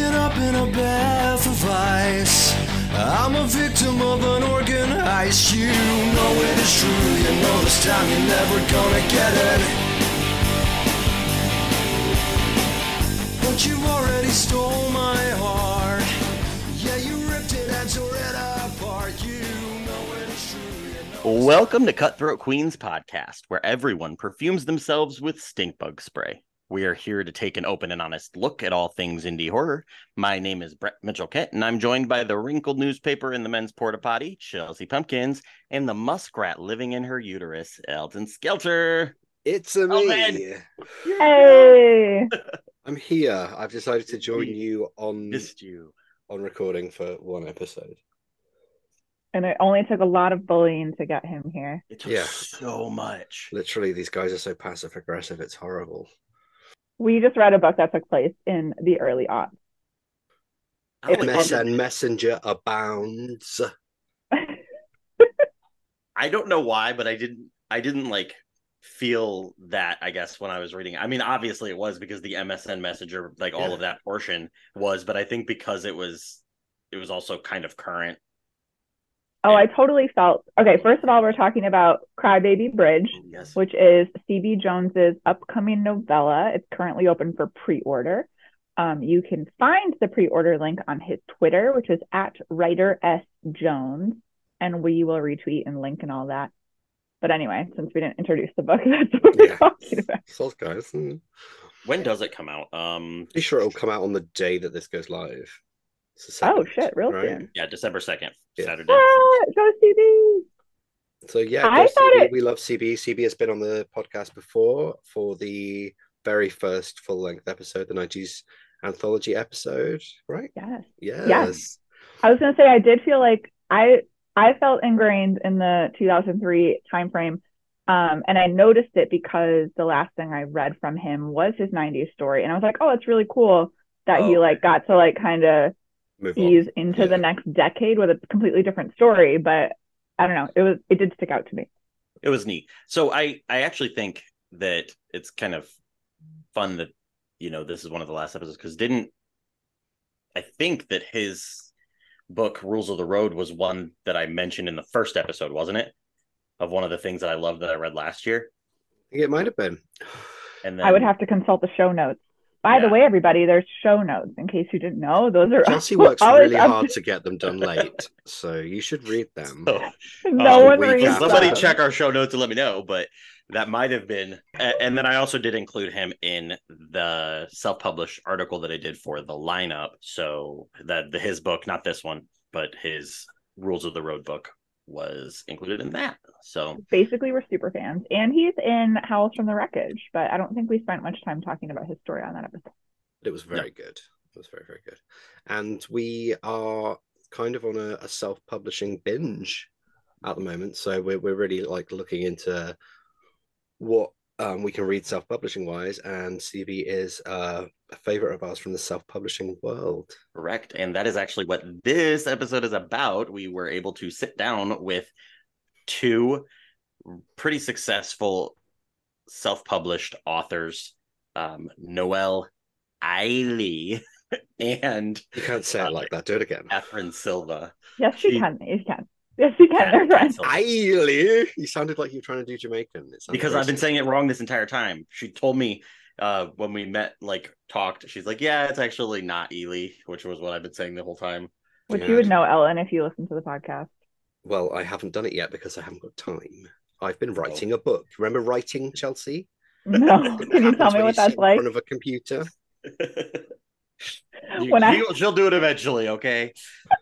waking up in a bath of ice. I'm a victim of an organized. You know it is true. You know this time you're never gonna get it. But you already stole my heart. Yeah, you ripped it and tore it apart. You know it is true. You know Welcome to Cutthroat Queens podcast, where everyone perfumes themselves with stink bug spray. We are here to take an open and honest look at all things indie horror. My name is Brett Mitchell Kent, and I'm joined by the wrinkled newspaper in the men's porta potty, Chelsea Pumpkins, and the muskrat living in her uterus, Elton Skelter. It's a Oh, me. man. Hey, I'm here. I've decided to join you on Missed you. on recording for one episode. and it only took a lot of bullying to get him here. It took Yeah. so much. Literally, these guys are so passive aggressive. It's horrible. We just read a book that took place in the early aughts. I don't, like, MSN Messenger abounds. I don't know why, but I didn't. I didn't like feel that. I guess when I was reading. I mean, obviously it was because the MSN Messenger, like all of that portion was, but I think because it was, it was also kind of current. Oh, I totally felt okay. First of all, we're talking about Crybaby Bridge, Yes. which is C.B. Jones's upcoming novella. It's currently open for pre-order. Um, you can find the pre-order link on his Twitter, which is at writer s jones, and we will retweet and link and all that. But anyway, since we didn't introduce the book, that's what we're Yeah. talking about. Those guys. When does it come out? Um, Pretty sure it'll come out on the day that this goes live. It's the Oh shit, real right? soon. yeah, December second, Yeah. Saturday. Ah, go CB. So yeah, I thought CB. it- we love CB. CB has been on the podcast before for the very first full length episode, the 90s anthology episode, right? Yes. Yes. Yes. I was gonna say I did feel like I I felt ingrained in the 2003 timeframe, um, and I noticed it because the last thing I read from him was his 90s story, and I was like, oh, it's really cool that he Oh, like got to like kind of Move on. ease into Yeah. the next decade with a completely different story. But I don't know, it was it did stick out to me. It was neat. So I, I actually think that it's kind of fun that you know this is one of the last episodes because didn't I think that his book Rules of the Road was one that I mentioned in the first episode, wasn't it? Of one of the things that I loved that I read last year. I think it might have been. And then I would have to consult the show notes. By the way, everybody, there's show notes in case you didn't know. Those are Chelsea works always really up hard to get them done late, so you should read them. So, no uh, one reads got somebody them. check our show notes and let me know, but that might have been. And then I also did include him in the self-published article that I did for the lineup. So that the his book, not this one, but his Rules of the Road book was included in that. So basically we're super fans and he's in howls from the wreckage but i don't think we spent much time talking about his story on that episode It was very good. It was very, very good. And we are kind of on a, a self-publishing binge at the moment. So we're we're really like looking into what um, we can read self-publishing wise, and CB is uh, a favorite of ours from the self-publishing world. correct. And that is actually what this episode is about. We were able to sit down with two pretty successful self-published authors, um, Noelle Ihli and You can't say it like that. Do it again. Catherine Silva. yes you She- can you can yes you can they're friends Silva. Ailey, you sounded like you were trying to do Jamaican. Because I've been saying it wrong this entire time. She told me uh, when we met, like talked, she's like, "Yeah, it's actually not Ely," which was what I've been saying the whole time. which Yeah. you would know ellen if you listen to the podcast Well, I haven't done it yet because I haven't got time. I've been Oh. writing a book. Remember writing, Chelsea? no can you tell me what sit that's in front of a computer. You- when i she'll, she'll do it eventually, okay?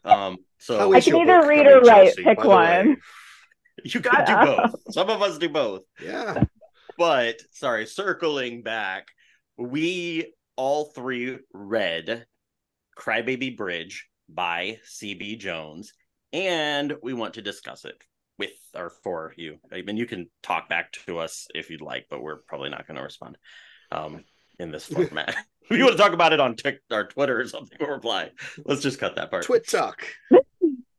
Um, so How I can either book read coming, or write. Chelsea, Pick by way? one. you could do Shut up. both. Some of us do both. Yeah. But sorry, circling back, we all three read Crybaby Bridge by C.B. Jones, and we want to discuss it with or for you. I mean, you can talk back to us if you'd like, but we're probably not going to respond um, in this format. if you want to talk about it on Tik or Twitter or something, we'll reply. Let's just cut that part. Twit talk. But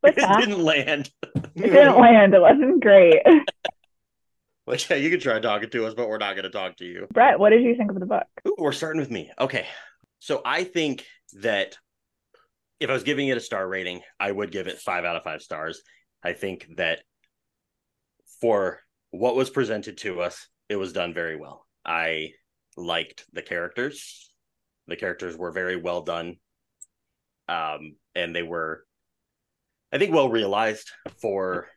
it didn't land. it didn't land it wasn't great Well, yeah, you can try talking to us, but we're not going to talk to you. brett what did you think of the book Ooh, we're starting with me. Okay. So I think that if I was giving it a star rating, I would give it five out of five stars. I think that for what was presented to us, it was done very well. I liked the characters. The characters were very well done. Um, and they were, I think, well realized for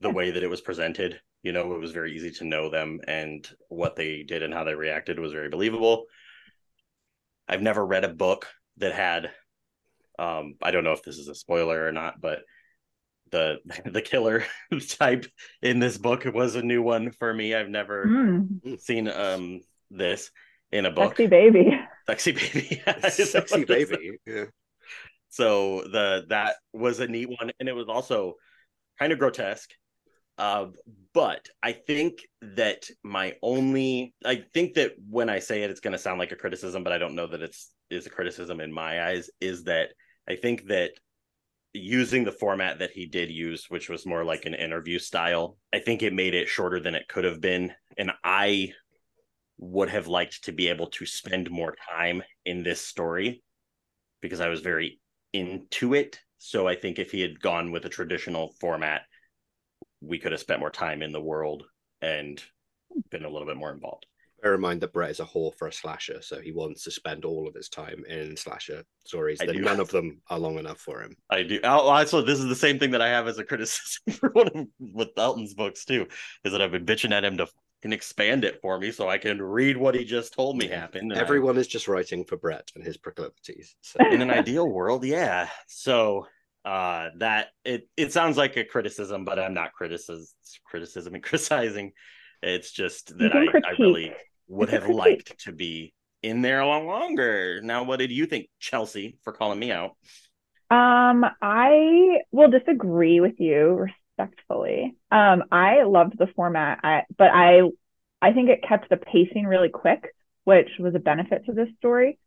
the way that it was presented. You know, it was very easy to know them, and what they did and how they reacted was very believable. I've never read a book that had, um, I don't know if this is a spoiler or not, but the the killer type in this book was a new one for me. I've never Mm, seen um this in a book. sexy baby. Sexy baby. Sexy baby. Yeah. So the that was a neat one, and it was also kind of grotesque. Uh, but I think that my only I think that when I say it, it's going to sound like a criticism, but I don't know that it's is a criticism in my eyes. Is that I think that using the format that he did use, which was more like an interview style, I think it made it shorter than it could have been, and I would have liked to be able to spend more time in this story because I was very into it. So I think if he had gone with a traditional format, we could have spent more time in the world and been a little bit more involved. Bear in mind that Brett is a whore for a slasher, so he wants to spend all of his time in slasher stories. That none of them are long enough for him. I do. Oh, also, this is the same thing that I have as a criticism for one of with Elton's books too, is that I've been bitching at him to can expand it for me so I can read what he just told me happened. and I- Everyone is just writing for Brett and his proclivities. So in an ideal world, yeah. So uh that it it sounds like a criticism, but I'm not criticism criticism and criticizing. It's just that I, I really would have liked to be in there a lot longer. Now, what did you think, Chelsea, for calling me out? Um, I will disagree with you respectfully. Um, I loved the format, I but I I think it kept the pacing really quick, which was a benefit to this story.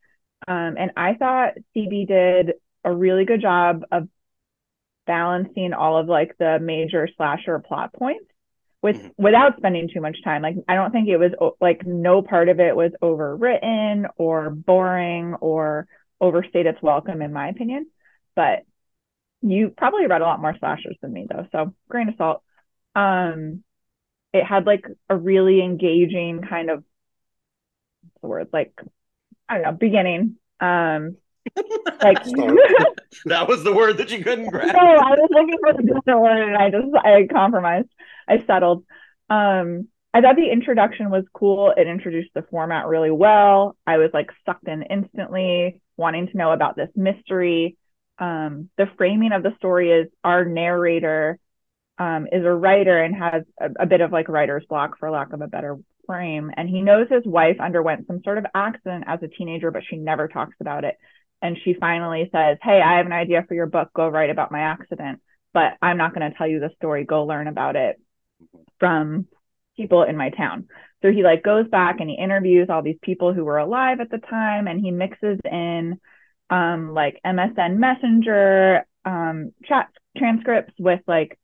Um, and I thought CB did a really good job of balancing all of like the major slasher plot points with Mhm. without spending too much time. Like I don't think it was like no part of it was overwritten or boring or overstayed its welcome in my opinion. But you probably read a lot more slashers than me though, so grain of salt. Um it had like a really engaging kind of what's the word like I don't know, beginning. Um like that was the word that you couldn't grab. no. I was looking for the different word and I just I compromised. I settled. Um, I thought the introduction was cool. It introduced the format really well. I was like sucked in instantly, wanting to know about this mystery. Um, the framing of the story is our narrator um, is a writer and has a, a bit of like writer's block, for lack of a better frame. And he knows his wife underwent some sort of accident as a teenager, but she never talks about it. And she finally says, Hey, I have an idea for your book. Go write about my accident, but I'm not going to tell you the story. Go learn about it from people in my town. So he like goes back and he interviews all these people who were alive at the time and he mixes in um like MSN Messenger um chat transcripts with like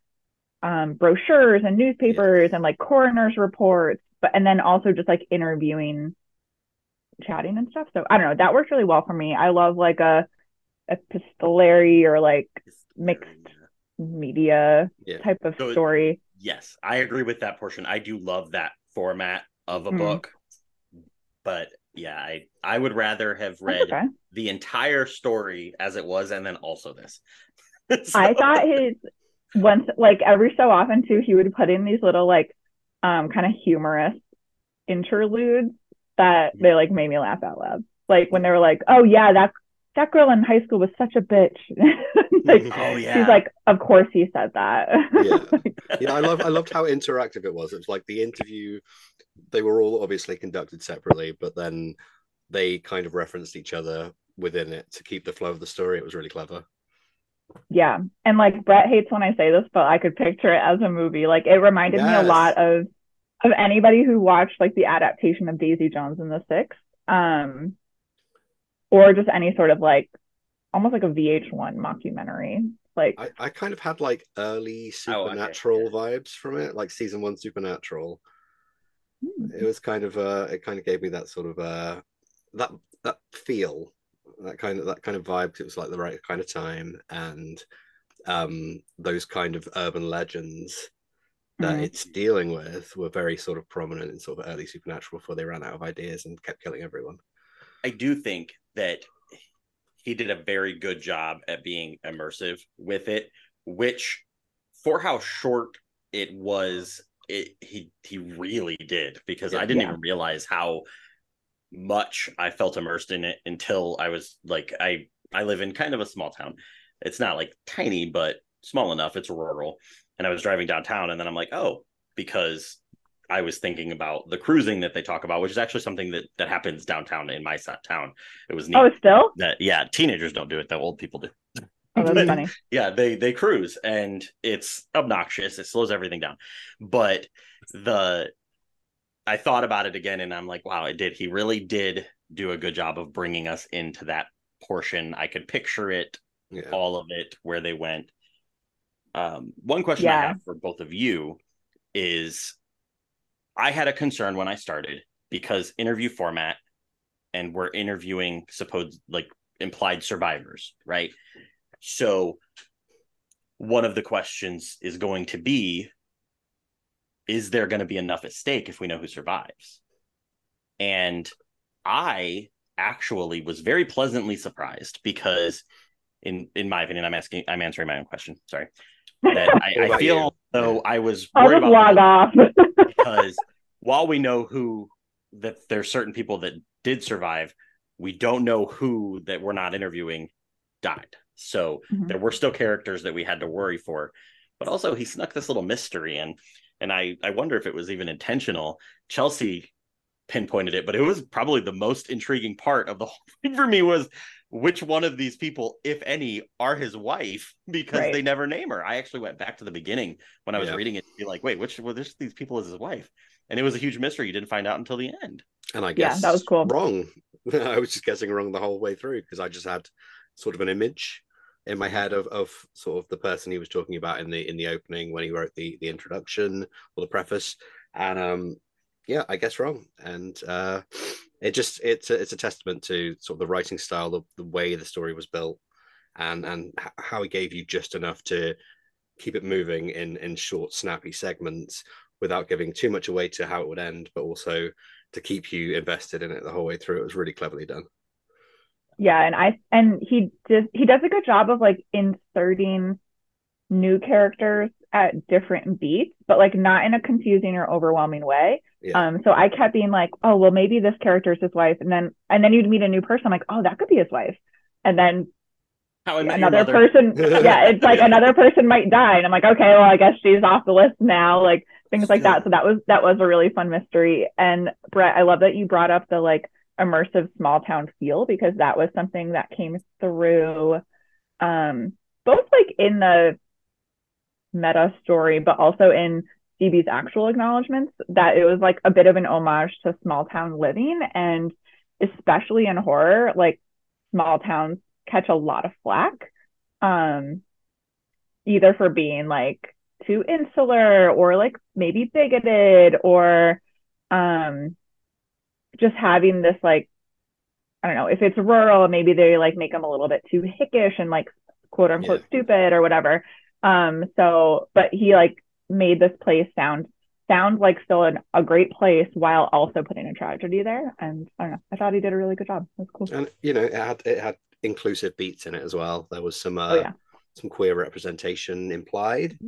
um brochures and newspapers and like coroner's reports but and then also just like interviewing chatting and stuff. So I don't know, that works really well for me. I love like a epistolary or like mixed media Yeah. type of So it- story. Yes, I agree with that portion. I do love that format of a Mhm. book. But yeah, I I would rather have read okay. the entire story as it was and then also this. I thought his once like every so often too, he would put in these little like um kind of humorous interludes that they like made me laugh out loud. Like when they were like, "Oh yeah, that that girl in high school was such a bitch." like Oh yeah. he's like, "Of course he said that." Yeah. yeah, I love I loved how interactive it was. It was like the interview, they were all obviously conducted separately, but then they kind of referenced each other within it to keep the flow of the story. It was really clever. Yeah. And like Brett hates when I say this, but I could picture it as a movie. Like it reminded me a lot of of anybody who watched like the adaptation of Daisy Jones and the Six. Um or just any sort of like almost like a VH1 mockumentary. Like I, I kind of had like early Oh, okay, supernatural vibes from it, like season one supernatural. hmm, It was kind of uh it kind of gave me that sort of uh that that feel that kind of that kind of vibe 'cause it was like the right kind of time and um those kind of urban legends that Mhm. it's dealing with were very sort of prominent in sort of early supernatural before they ran out of ideas and kept killing everyone I do think that he did a very good job at being immersive with it, which for how short it was, it he he really did because I didn't Yeah. even realize how much I felt immersed in it until I was like I I live in kind of a small town. It's not like tiny, but small enough. It's rural. And I was driving downtown and then I'm like, oh, because I was thinking about the cruising that they talk about, which is actually something that that happens downtown in my town. It was neat. Oh, still? that yeah, teenagers don't do it, though old people do. Oh, that's But- funny. Yeah, they they cruise and it's obnoxious. It slows everything down. But the I thought about it again and I'm like, wow, it did. He really did do a good job of bringing us into that portion. I could picture it, yeah all of it, where they went. Um, one question I have for both of you is I had a concern when I started because interview format and we're interviewing supposed like implied survivors, right? So one of the questions is going to be is there going to be enough at stake if we know who survives? And I actually was very pleasantly surprised because in in my opinion, I'm asking I'm answering my own question. Sorry. That I, I feel you? though I was I'll worried just about log off. because while we know who that there's certain people that did survive, we don't know who that we're not interviewing died. So Mhm. there were still characters that we had to worry for. But also he snuck this little mystery in. And I, I wonder if it was even intentional. Chelsea pinpointed it, but it was probably the most intriguing part of the whole thing for me was which one of these people, if any, are his wife because Right. they never name her. I actually went back to the beginning when I was Yeah. reading it to be like, wait, which well, there's these people as his wife. And it was a huge mystery. You didn't find out until the end. and I Yeah, guess that was cool. wrong. I was just guessing wrong the whole way through because I just had sort of an image in my head of, of sort of the person he was talking about in the in the opening when he wrote the the introduction or the preface, and um yeah, I guess wrong, and uh it just it's a, it's a testament to sort of the writing style, the, the way the story was built, and and how he gave you just enough to keep it moving in in short snappy segments without giving too much away to how it would end, but also to keep you invested in it the whole way through. It was really cleverly done. Yeah, and I and he does he does a good job of like inserting new characters at different beats, but like not in a confusing or overwhelming way. Yeah. Um, so I kept being like, oh well, maybe this character is his wife, and then and then you'd meet a new person, I'm like, oh, that could be his wife, and then another person, yeah, it's like another person might die, and I'm like, okay, well, I guess she's off the list now, like things like that. So that was that was a really fun mystery. And Brett, I love that you brought up the like immersive small town feel because that was something that came through, um, both like in the meta story, but also in CB's actual acknowledgments that it was like a bit of an homage to small town living and especially in horror, like small towns catch a lot of flack. Um either for being like too insular or like maybe bigoted or um just having this like I don't know, if it's rural, maybe they like make them a little bit too hickish and like quote unquote stupid or whatever. Um, so but he like made this place sound sound like still an, a great place while also putting a tragedy there. And I don't know, I thought he did a really good job. It was cool. And you know, it had it had inclusive beats in it as well. There was some uh, Oh yeah. some queer representation implied,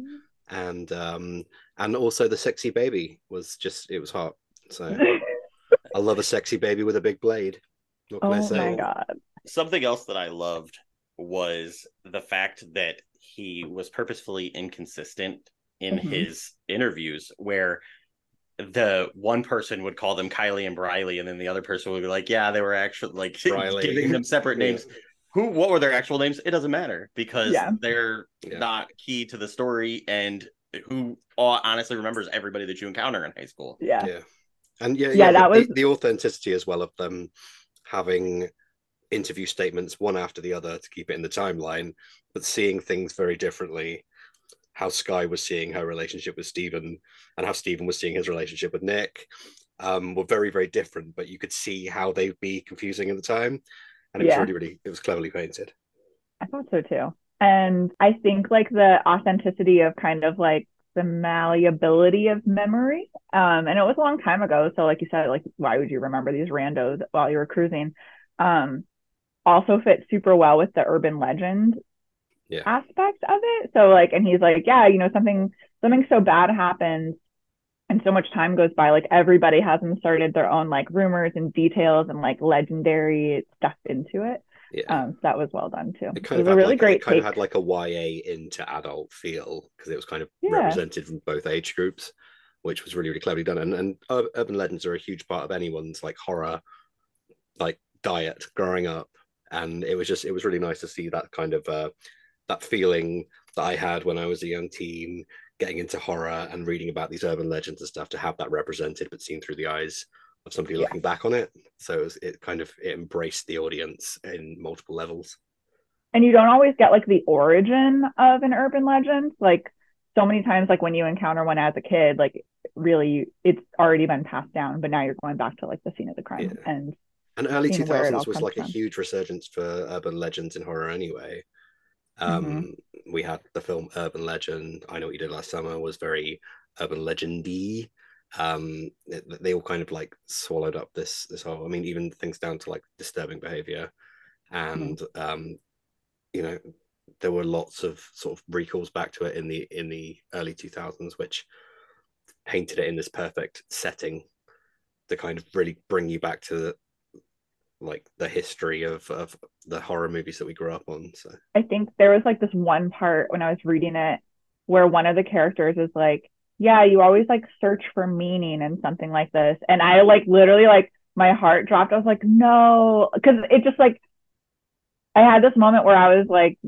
and um and also the sexy baby was just it was hot. So I love a sexy baby with a big blade. What can I oh say? my god. Something else that I loved was the fact that he was purposefully inconsistent in Mhm. his interviews, where the one person would call them Kylie and Briley, and then the other person would be like, "Yeah, they were actually like Briley. giving them separate names." Who? What were their actual names? It doesn't matter because Yeah. they're Yeah. not key to the story, and who uh, honestly remembers everybody that you encounter in high school. Yeah. Yeah. And yeah, Yeah, yeah, that the, was- the authenticity as well of them having interview statements one after the other to keep it in the timeline, but seeing things very differently. How Sky was seeing her relationship with Stephen and how Stephen was seeing his relationship with Nick um, were very, very different, but you could see how they'd be confusing at the time. and it was Yeah. really, really, it was cleverly, really, it was cleverly painted. I thought so too. And I think like the authenticity of kind of like the malleability of memory. Um, and it was a long time ago. So like you said, like why would you remember these randos while you were cruising? Um, also fits super well with the urban legend Yeah. aspect of it. So like, and he's like, yeah, you know, something something so bad happens and so much time goes by, like everybody has inserted their own like rumors and details and like legendary stuff into it. Yeah. Um, so that was well done too. it It, kind was of a really like, great it kind take. of had like a YA into adult feel because it was kind of Yeah. represented from both age groups, which was really, really cleverly done. And and urban legends are a huge part of anyone's like horror, like diet growing up. And it was just it was really nice to see that kind of uh that feeling that I had when I was a young teen, getting into horror and reading about these urban legends and stuff to have that represented but seen through the eyes of somebody Yeah. looking back on it. So it, was, it kind of it embraced the audience in multiple levels. and you don't always get like the origin of an urban legend like so many times like when you encounter one as a kid like really it's already been passed down but now you're going back to like the scene of the crime Yeah. and And early seeing two where it all thousands was comes like a huge resurgence for urban legends in horror anyway. Um, Mm-hmm. We had the film Urban Legend. I know what you did last summer was very urban legendy. Um, it- they all kind of like swallowed up this this whole. I mean, even things down to like disturbing behavior, and Mm-hmm. um, you know, there were lots of sort of recalls back to it in the in the early two thousands, which painted it in this perfect setting to kind of really bring you back to the like the history of of the horror movies that we grew up on. So. I think there was like this one part when i was reading it where one of the characters is like yeah you always like search for meaning in something like this. And i like literally like my heart dropped. I was like no. Because it just like i had this moment where i was like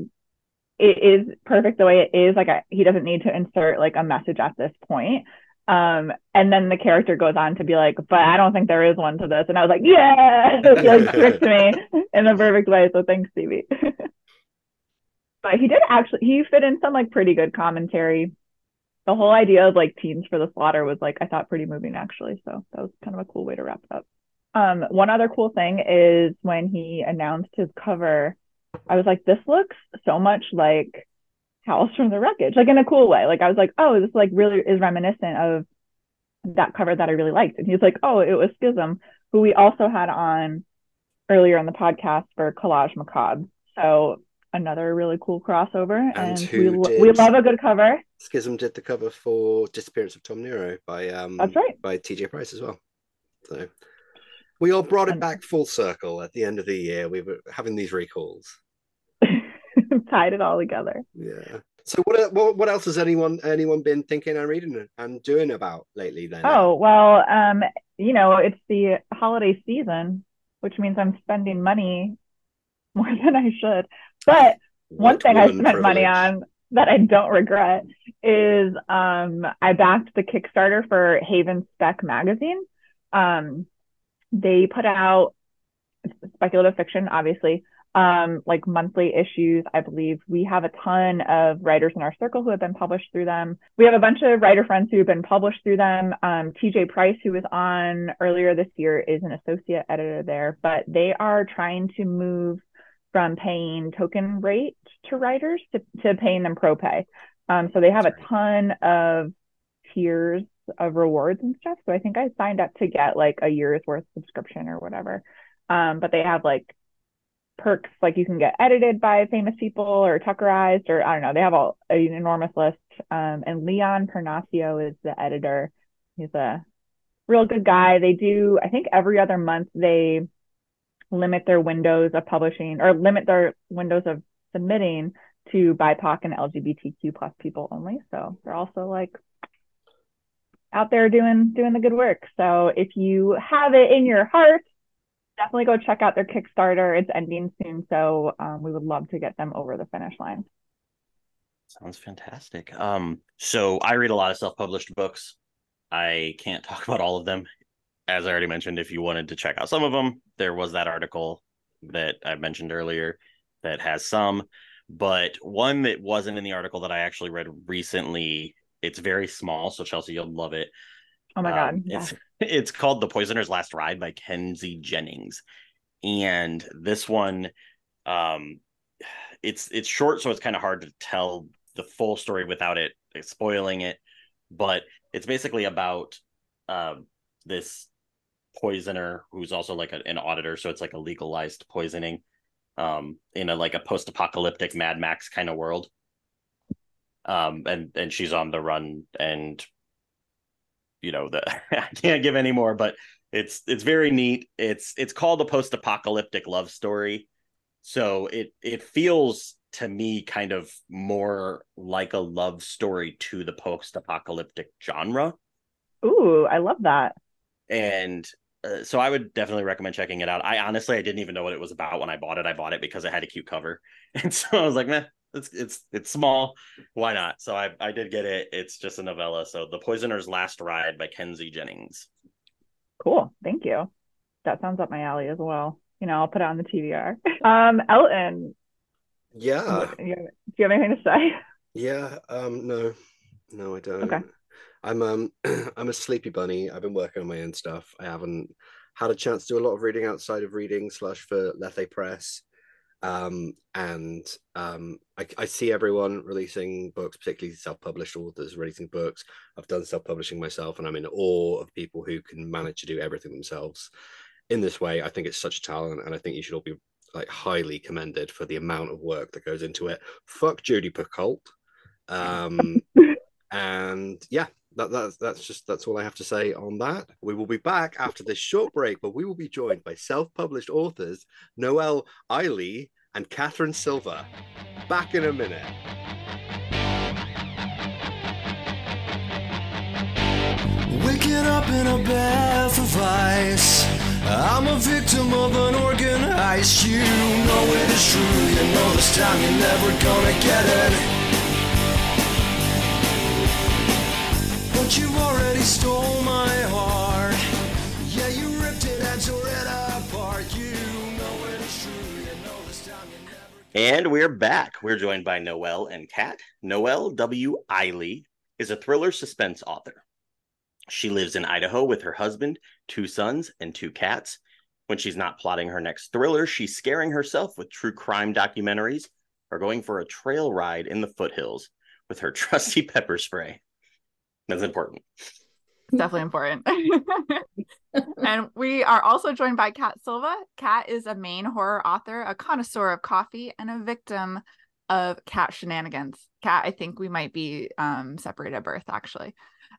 it is perfect the way it is. Like I, he doesn't need to insert like a message at this point um and then the character goes on to be like but i don't think there is one to this. And i was like yeah like tricked me in the perfect way so thanks stevie. But he did actually he fit in some like pretty good commentary. The whole idea of like teens for the slaughter was like i thought pretty moving actually so that was kind of a cool way to wrap it up. Um one other cool thing is when he announced his cover i was like this looks so much like howls from the wreckage like in a cool way like i was like oh this like really is reminiscent of that cover that i really liked and he's like oh it was schism who we also had on earlier in the podcast for collage macabre so another really cool crossover and, And we, who we did- love a good cover Schism did the cover for Disappearance of Tom Nero by um that's right by TJ Price as well. So we all brought it back full circle at the end of the year. We were having these recalls. tied it all together Yeah. So what what what else has anyone anyone been thinking and reading and doing about lately then? oh well um you know it's the holiday season which means i'm spending money more than i should but one thing I spent money on that I don't regret is um, I backed the Kickstarter for Haven Spec magazine. Um, they put out speculative fiction, obviously, um, like monthly issues. I believe we have a ton of writers in our circle who have been published through them. We have a bunch of writer friends who have been published through them. Um, TJ Price, who was on earlier this year, is an associate editor there, but they are trying to move from paying token rate to writers to, to paying them pro pay. Um, so they have a ton of tiers of rewards and stuff. So I think I signed up to get like a year's worth subscription or whatever. Um, but they have like perks, like you can get edited by famous people or Tuckerized, or I don't know. They have all an enormous list. Um, and Leon Perniciaro is the editor. He's a real good guy. They do, I think every other month they limit their windows of publishing or limit their windows of submitting to BIPOC and LGBTQ plus people only. So they're also like out there doing doing the good work. So if you have it in your heart, definitely go check out their Kickstarter. It's ending soon, so um, we would love to get them over the finish line. Sounds fantastic. Um, so I read a lot of self-published books. I can't talk about all of them. As I already mentioned, if you wanted to check out some of them, there was that article that I mentioned earlier that has some. But one that wasn't in the article that I actually read recently, it's very small. So Chelsea, you'll love it. Oh my Um, god, yeah. It's it's called The Poisoner's Last Ride by Kenzie Jennings. and this one um it's it's short so it's kind of hard to tell the full story without it spoiling it but it's basically about um this poisoner who's also like a, an auditor so it's like a legalized poisoning um in a like a post-apocalyptic mad max kind of world um and and she's on the run and you know the i can't give any more but it's it's very neat it's it's called a post-apocalyptic love story so it it feels to me kind of more like a love story to the post-apocalyptic genre Ooh, I love that. and uh, so I would definitely recommend checking it out. I honestly I didn't even know what it was about when I bought it. I bought it because it had a cute cover, and so I was like, "Meh, it's it's it's small, why not?" So I I did get it. It's just a novella. So The Poisoner's Last Ride by Kenzie Jennings. Cool. Thank you. That sounds up my alley as well. You know, I'll put it on the TBR. Um, Elton, Yeah. do you have, do you have anything to say? Yeah, um, no, no, I don't. Okay. I'm um I'm a sleepy bunny. I've been working on my own stuff. I haven't had a chance to do a lot of reading outside of reading slash for Lethe Press. Um, and um, I, I see everyone releasing books, particularly self-published authors releasing books. I've done self-publishing myself, and I'm in awe of people who can manage to do everything themselves in this way. I think it's such a talent, and I think you should all be like highly commended for the amount of work that goes into it. Fuck Jodi Picoult. Um, and yeah, that, that's that's just that's all I have to say on that. We will be back after this short break, but we will be joined by self-published authors Noelle Ihli and Catherine Silva. Back in a minute. Waking up in a bath of ice. I'm a victim of an organ heist. You know it is true. You know this time you're never gonna get it. And we're back. We're joined by Noelle and Kat. Noelle W. Ihli is a thriller suspense author. She lives in Idaho with her husband, two sons, and two cats. When she's not plotting her next thriller, she's scaring herself with true crime documentaries or going for a trail ride in the foothills with her trusty pepper spray. That's important. Definitely important. and we are also joined by Kat Silva. Kat is a Maine horror author, a connoisseur of coffee, and a victim of cat shenanigans. Kat, I think we might be um, separated at birth, actually.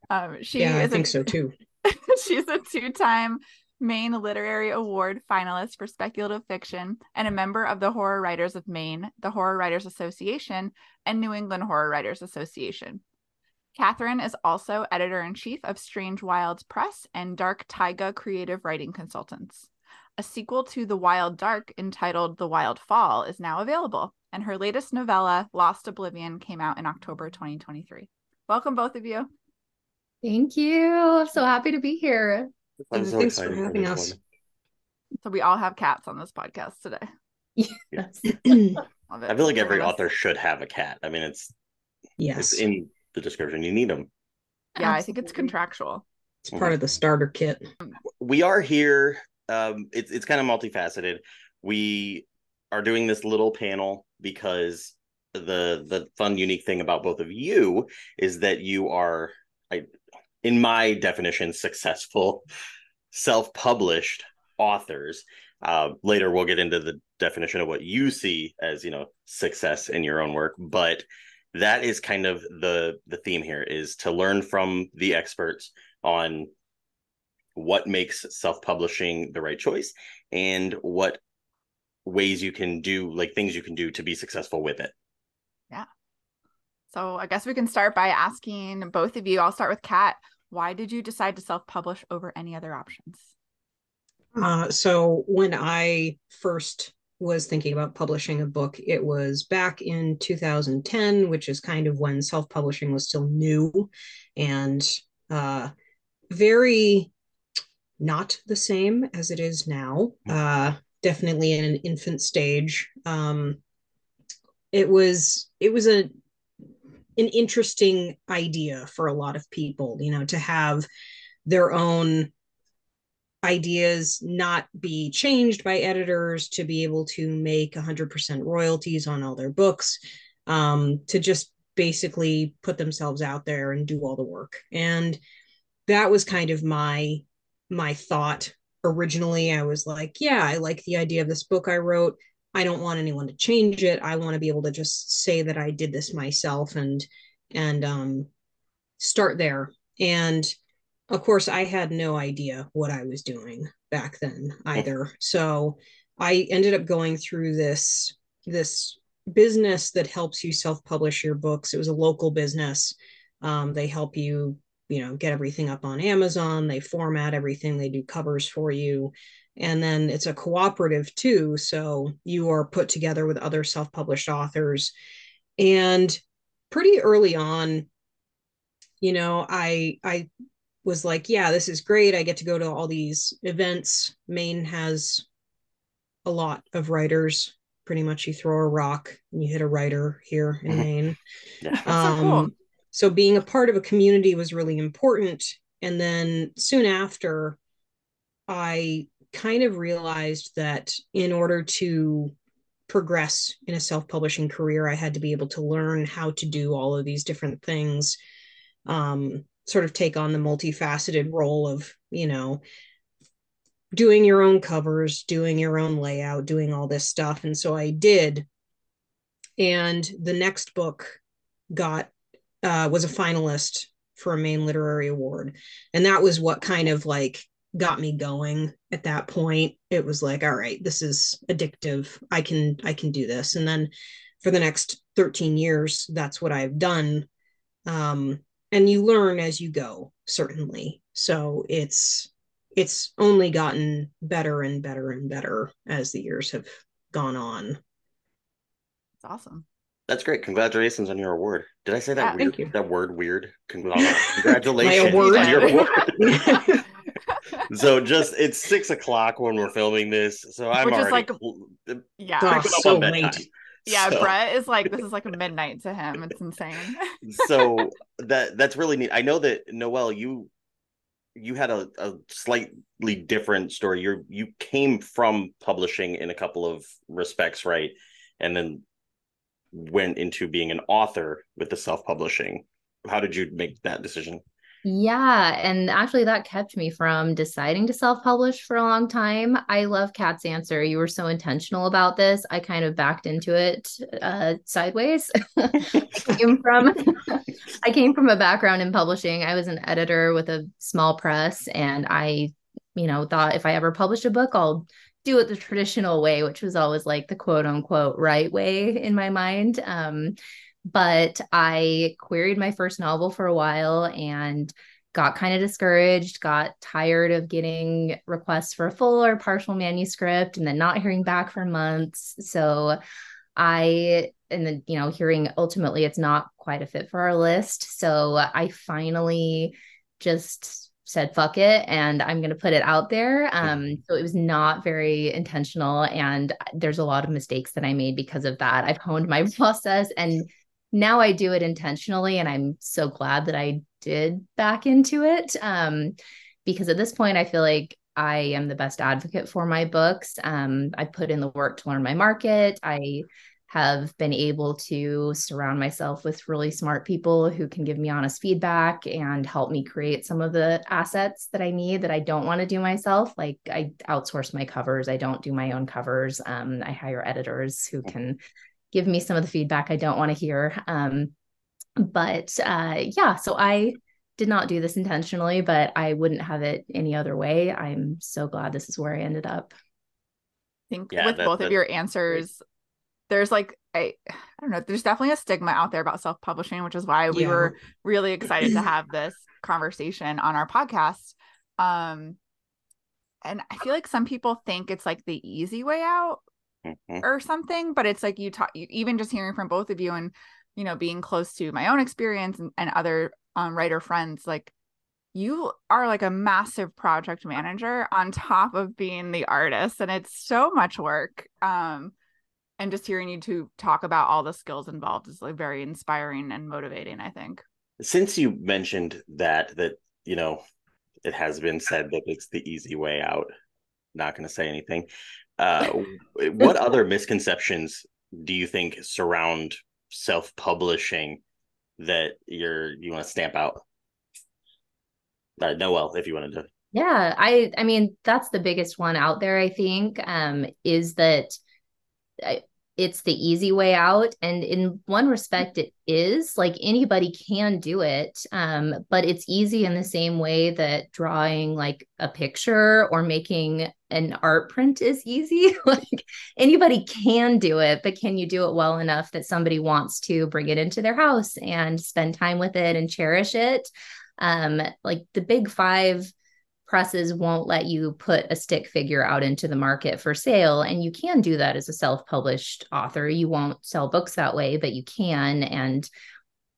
Um, she yeah, I think a, so too. she's a two-time Maine Literary Award finalist for speculative fiction and a member of the Horror Writers of Maine, the Horror Writers Association, and New England Horror Writers Association. Catherine is also editor in chief of Strange Wilds Press and Dark Taiga Creative Writing Consultants. A sequel to The Wild Dark entitled The Wild Fall is now available, and her latest novella, Lost Oblivion, came out in October 2023. Welcome, both of you. Thank you. I'm so happy to be here. So thanks for having this us. one. So, we all have cats on this podcast today. Yes. I feel like every author should have a cat. I mean, it's yes, it's in the description. You need them. Yeah, I think it's contractual. it's part of the starter kit. we are here um it's it's kind of multifaceted we are doing this little panel because the the fun unique thing about both of you is that you are I, in my definition successful self-published authors uh later we'll get into the definition of what you see as you know success in your own work but that is kind of the the theme here is to learn from the experts on what makes self-publishing the right choice and what ways you can do like things you can do to be successful with it Yeah. So, I guess we can start by asking both of you. I'll start with Kat. Why did you decide to self publish over any other options? Uh, so when I first was thinking about publishing a book, it was back in 2010, which is kind of when self-publishing was still new and uh, very not the same as it is now. Uh, definitely in an infant stage. Um, it was it was a an interesting idea for a lot of people, you know, to have their own ideas not be changed by editors to be able to make 100% royalties on all their books um, to just basically put themselves out there and do all the work. And that was kind of my my thought originally. I was like yeah i like the idea of this book i wrote. I don't want anyone to change it. I want to be able to just say that i did this myself and and um start there. And of course i had no idea what i was doing back then either. So i ended up going through this this business that helps you self-publish your books. It was a local business. Um, they help you you know get everything up on amazon. They format everything. They do covers for you. And then it's a cooperative too. So you are put together with other self-published authors. And pretty early on you know i i was like yeah this is great. I get to go to all these events. Maine has a lot of writers. Pretty much you throw a rock and you hit a writer here in maine. Yeah. um, so cool. so being a part of a community was really important. And then soon after i kind of realized that in order to progress in a self-publishing career i had to be able to learn how to do all of these different things. Um, sort of take on the multifaceted role of you know doing your own covers doing your own layout doing all this stuff and so i did and the next book got uh, was a finalist for a Maine Literary Award, and that was what kind of like got me going at that point. It was like, all right, this is addictive. I can I can do this, and then for the next thirteen years, that's what I've done. Um, and you learn as you go, certainly. So it's it's only gotten better and better and better as the years have gone on. It's awesome. That's great. Congratulations on your award. Did I say that Yeah, weird? thank you. That word weird. Congratulations award. on your award. so just it's six o'clock when we're filming this. So I'm Which is already like- Yeah. Creeping up so on bedtime. Yeah, So- Brett is like this is like a midnight to him. It's insane. so that that's really neat. I know that Noelle, you you had a, a slightly different story. You you came from publishing in a couple of respects, right? And then went into being an author with the self-publishing. How did you make that decision? Yeah, and actually that kept me from deciding to self-publish for a long time. I love Kat's answer. You were so intentional about this. I kind of backed into it uh sideways. came from I came from a background in publishing. I was an editor with a small press and I, you know, thought if I ever publish a book, I'll do it the traditional way, which was always like the quote unquote right way in my mind. Um, but I queried my first novel for a while and got kind of discouraged, got tired of getting requests for a full or partial manuscript and then not hearing back for months. So I, and then, you know, hearing ultimately it's not quite a fit for our list. So I finally just said fuck it and i'm going to put it out there um so it was not very intentional and there's a lot of mistakes that i made because of that i've honed my process and now i do it intentionally and i'm so glad that i did back into it um because at this point i feel like i am the best advocate for my books um i put in the work to learn my market i have been able to surround myself with really smart people who can give me honest feedback and help me create some of the assets that I need that I don't want to do myself. Like I outsource my covers, I don't do my own covers. Um, I hire editors who can give me some of the feedback I don't want to hear. Um, but uh, yeah, so I did not do this intentionally, but I wouldn't have it any other way. I'm so glad this is where I ended up. I think Yeah, with that- both that- of your answers, there's like I, I don't know, there's definitely a stigma out there about self-publishing, which is why we Yeah. were really excited to have this conversation on our podcast. Um and I feel like some people think it's like the easy way out Mhm. or something, but it's like you talk you, even just hearing from both of you and you know being close to my own experience and, and other um, writer friends, like you are like a massive project manager on top of being the artist, and it's so much work. Um, and just hearing you two talk about all the skills involved is like very inspiring and motivating. I think. Since you mentioned that, that you know, it has been said that it's the easy way out. Not going to say anything. Uh, what other misconceptions do you think surround self-publishing that you're you want to stamp out? Uh, Noelle, if you wanted to. Yeah, I I mean that's the biggest one out there. I think um, is that it's the easy way out. And in one respect it is like anybody can do it um, but it's easy in the same way that drawing like a picture or making an art print is easy. Like anybody can do it but can you do it well enough that somebody wants to bring it into their house and spend time with it and cherish it? Um, like the big five presses won't let you put a stick figure out into the market for sale and you can do that as a self-published author. You won't sell books that way but you can and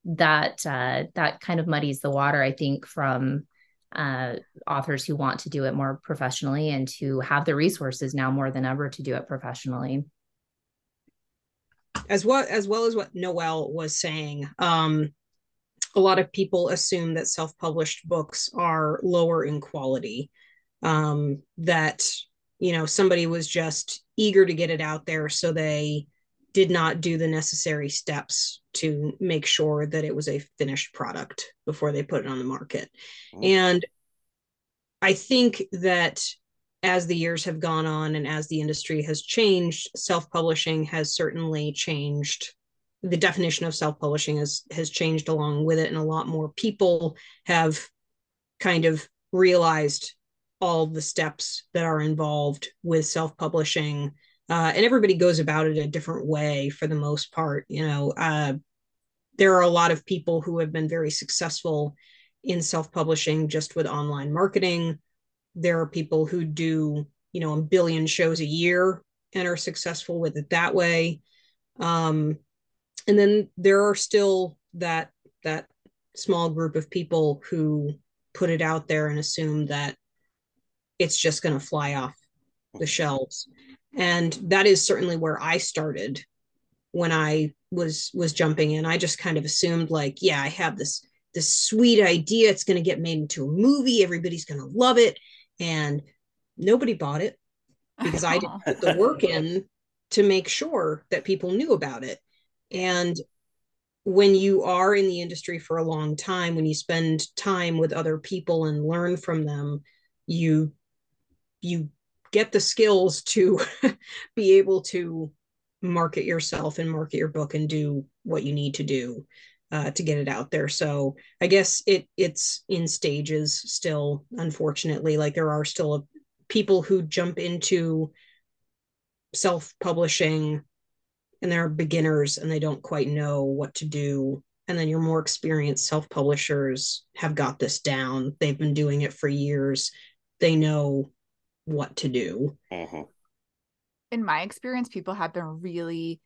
that uh, that kind of muddies the water i think from uh, authors who want to do it more professionally and to have the resources now more than ever to do it professionally. As well as well as what Noelle was saying um, a lot of people assume that self-published books are lower in quality um, that you know somebody was just eager to get it out there so they did not do the necessary steps to make sure that it was a finished product before they put it on the market mm. and i think that as the years have gone on and as the industry has changed self-publishing has certainly changed the definition of self-publishing has has changed along with it and a lot more people have kind of realized all the steps that are involved with self-publishing. Uh, and everybody goes about it a different way for the most part you know uh, there are a lot of people who have been very successful in self-publishing just with online marketing. There are people who do you know a billion shows a year and are successful with it that way. Um, and then there are still that that small group of people who put it out there and assume that it's just going to fly off the shelves. And that is certainly where i started when i was was jumping in. I just kind of assumed like yeah i have this this sweet idea. It's going to get made into a movie. Everybody's going to love it. And nobody bought it because i didn't put the work in to make sure that people knew about it and when you are in the industry for a long time, when you spend time with other people and learn from them, you you get the skills to be able to market yourself and market your book and do what you need to do uh, to get it out there. So I guess it it's in stages still. Unfortunately, like there are still a, people who jump into self publishing and they're beginners and they don't quite know what to do. And then your more experienced self-publishers have got this down. They've been doing it for years. They know what to do. Mm-hmm. in my experience people have been really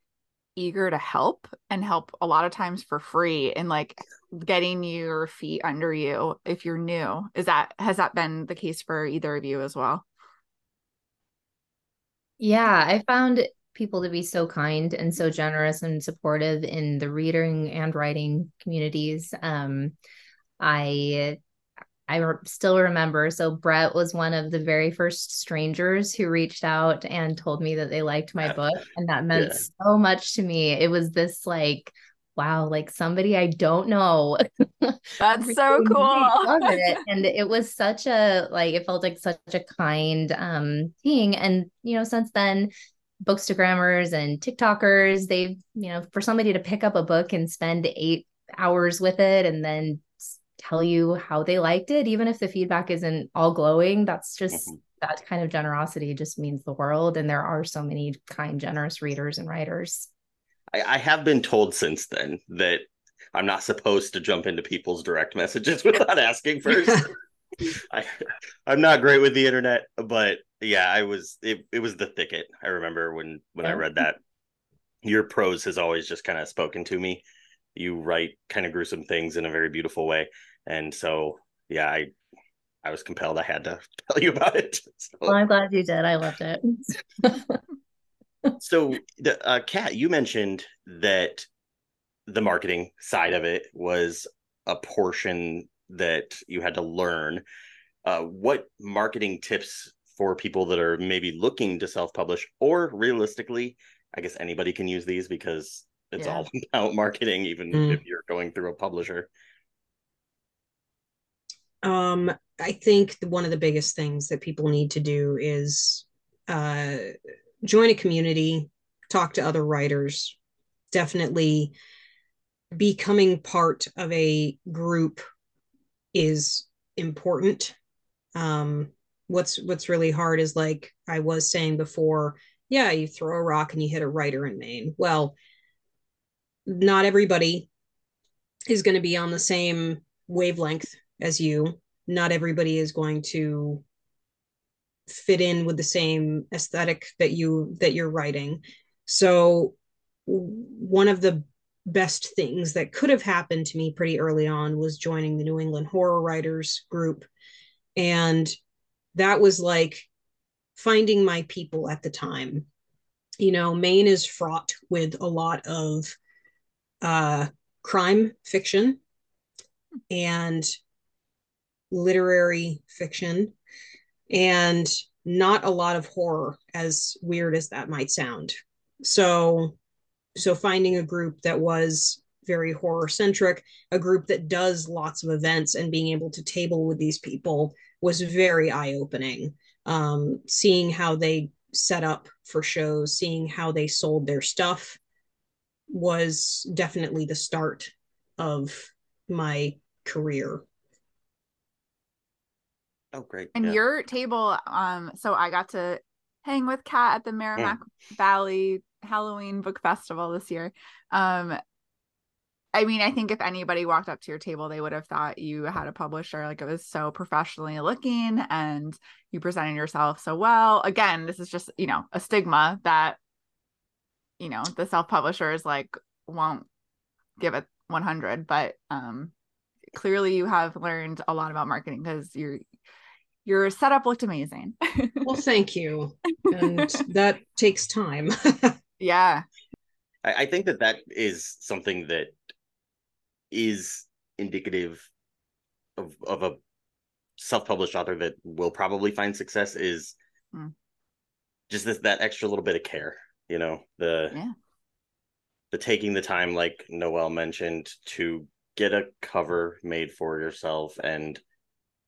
eager to help and help a lot of times for free and like getting your feet under you if you're new. Is that has that been the case for either of you as well? Yeah i found people to be so kind and so generous and supportive in the reading and writing communities. Um, I I still remember. So Brett was one of the very first strangers who reached out and told me that they liked my book, and that meant yeah. so much to me. It was this like, wow, like somebody I don't know. That's so cool. it. And it was such a like it felt like such a kind um thing. And you know, since then bookstagrammers and TikTokers, they've, you know, for somebody to pick up a book and spend eight hours with it and then tell you how they liked it, even if the feedback isn't all glowing, that's just mm-hmm. that kind of generosity just means the world. And there are so many kind, generous readers and writers. I, I have been told since then that I'm not supposed to jump into people's direct messages without asking first. I, I'm not great with the internet, but yeah, I was it, it was the thicket. I remember when when yeah. I read that. Your prose has always just kind of spoken to me. You write kind of gruesome things in a very beautiful way. And so yeah, I I was compelled I had to tell you about it. So. Well, I'm glad you did. I loved it. so the uh Kat, you mentioned that the marketing side of it was a portion that you had to learn uh, what marketing tips for people that are maybe looking to self-publish or realistically i guess anybody can use these because it's Yeah. all about marketing even Mm. if you're going through a publisher Um, I think one of the biggest things that people need to do is uh, join a community, talk to other writers. Definitely becoming part of a group is important. Um, what's what's really hard is like I was saying before, yeah, you throw a rock and you hit a writer in Maine. Well, not everybody is going to be on the same wavelength as you. Not everybody is going to fit in with the same aesthetic that you that you're writing. So one of the best things that could have happened to me pretty early on was joining the New England Horror Writers group and that was like finding my people at the time. You know, Maine is fraught with a lot of uh crime fiction and literary fiction and not a lot of horror as weird as that might sound so so finding a group that was very horror centric a group that does lots of events and being able to table with these people was very eye opening um, seeing how they set up for shows seeing how they sold their stuff was definitely the start of my career oh great And yeah. your table, um, so I got to hang with Kat at the Merrimack Valley Halloween Book Festival this year. Um, I mean, I think if anybody walked up to your table, they would have thought you had a publisher. Like it was so professionally looking and you presented yourself so well. Again, this is just, you know, a stigma that, you know, the self publishers like won't give it 100, but um clearly you have learned a lot about marketing because your your setup looked amazing. well thank you and that takes time yeah. I, I think that that is something that is indicative of of a self-published author that will probably find success is Mm. just this that extra little bit of care you know the Yeah. the taking the time like Noelle mentioned to get a cover made for yourself and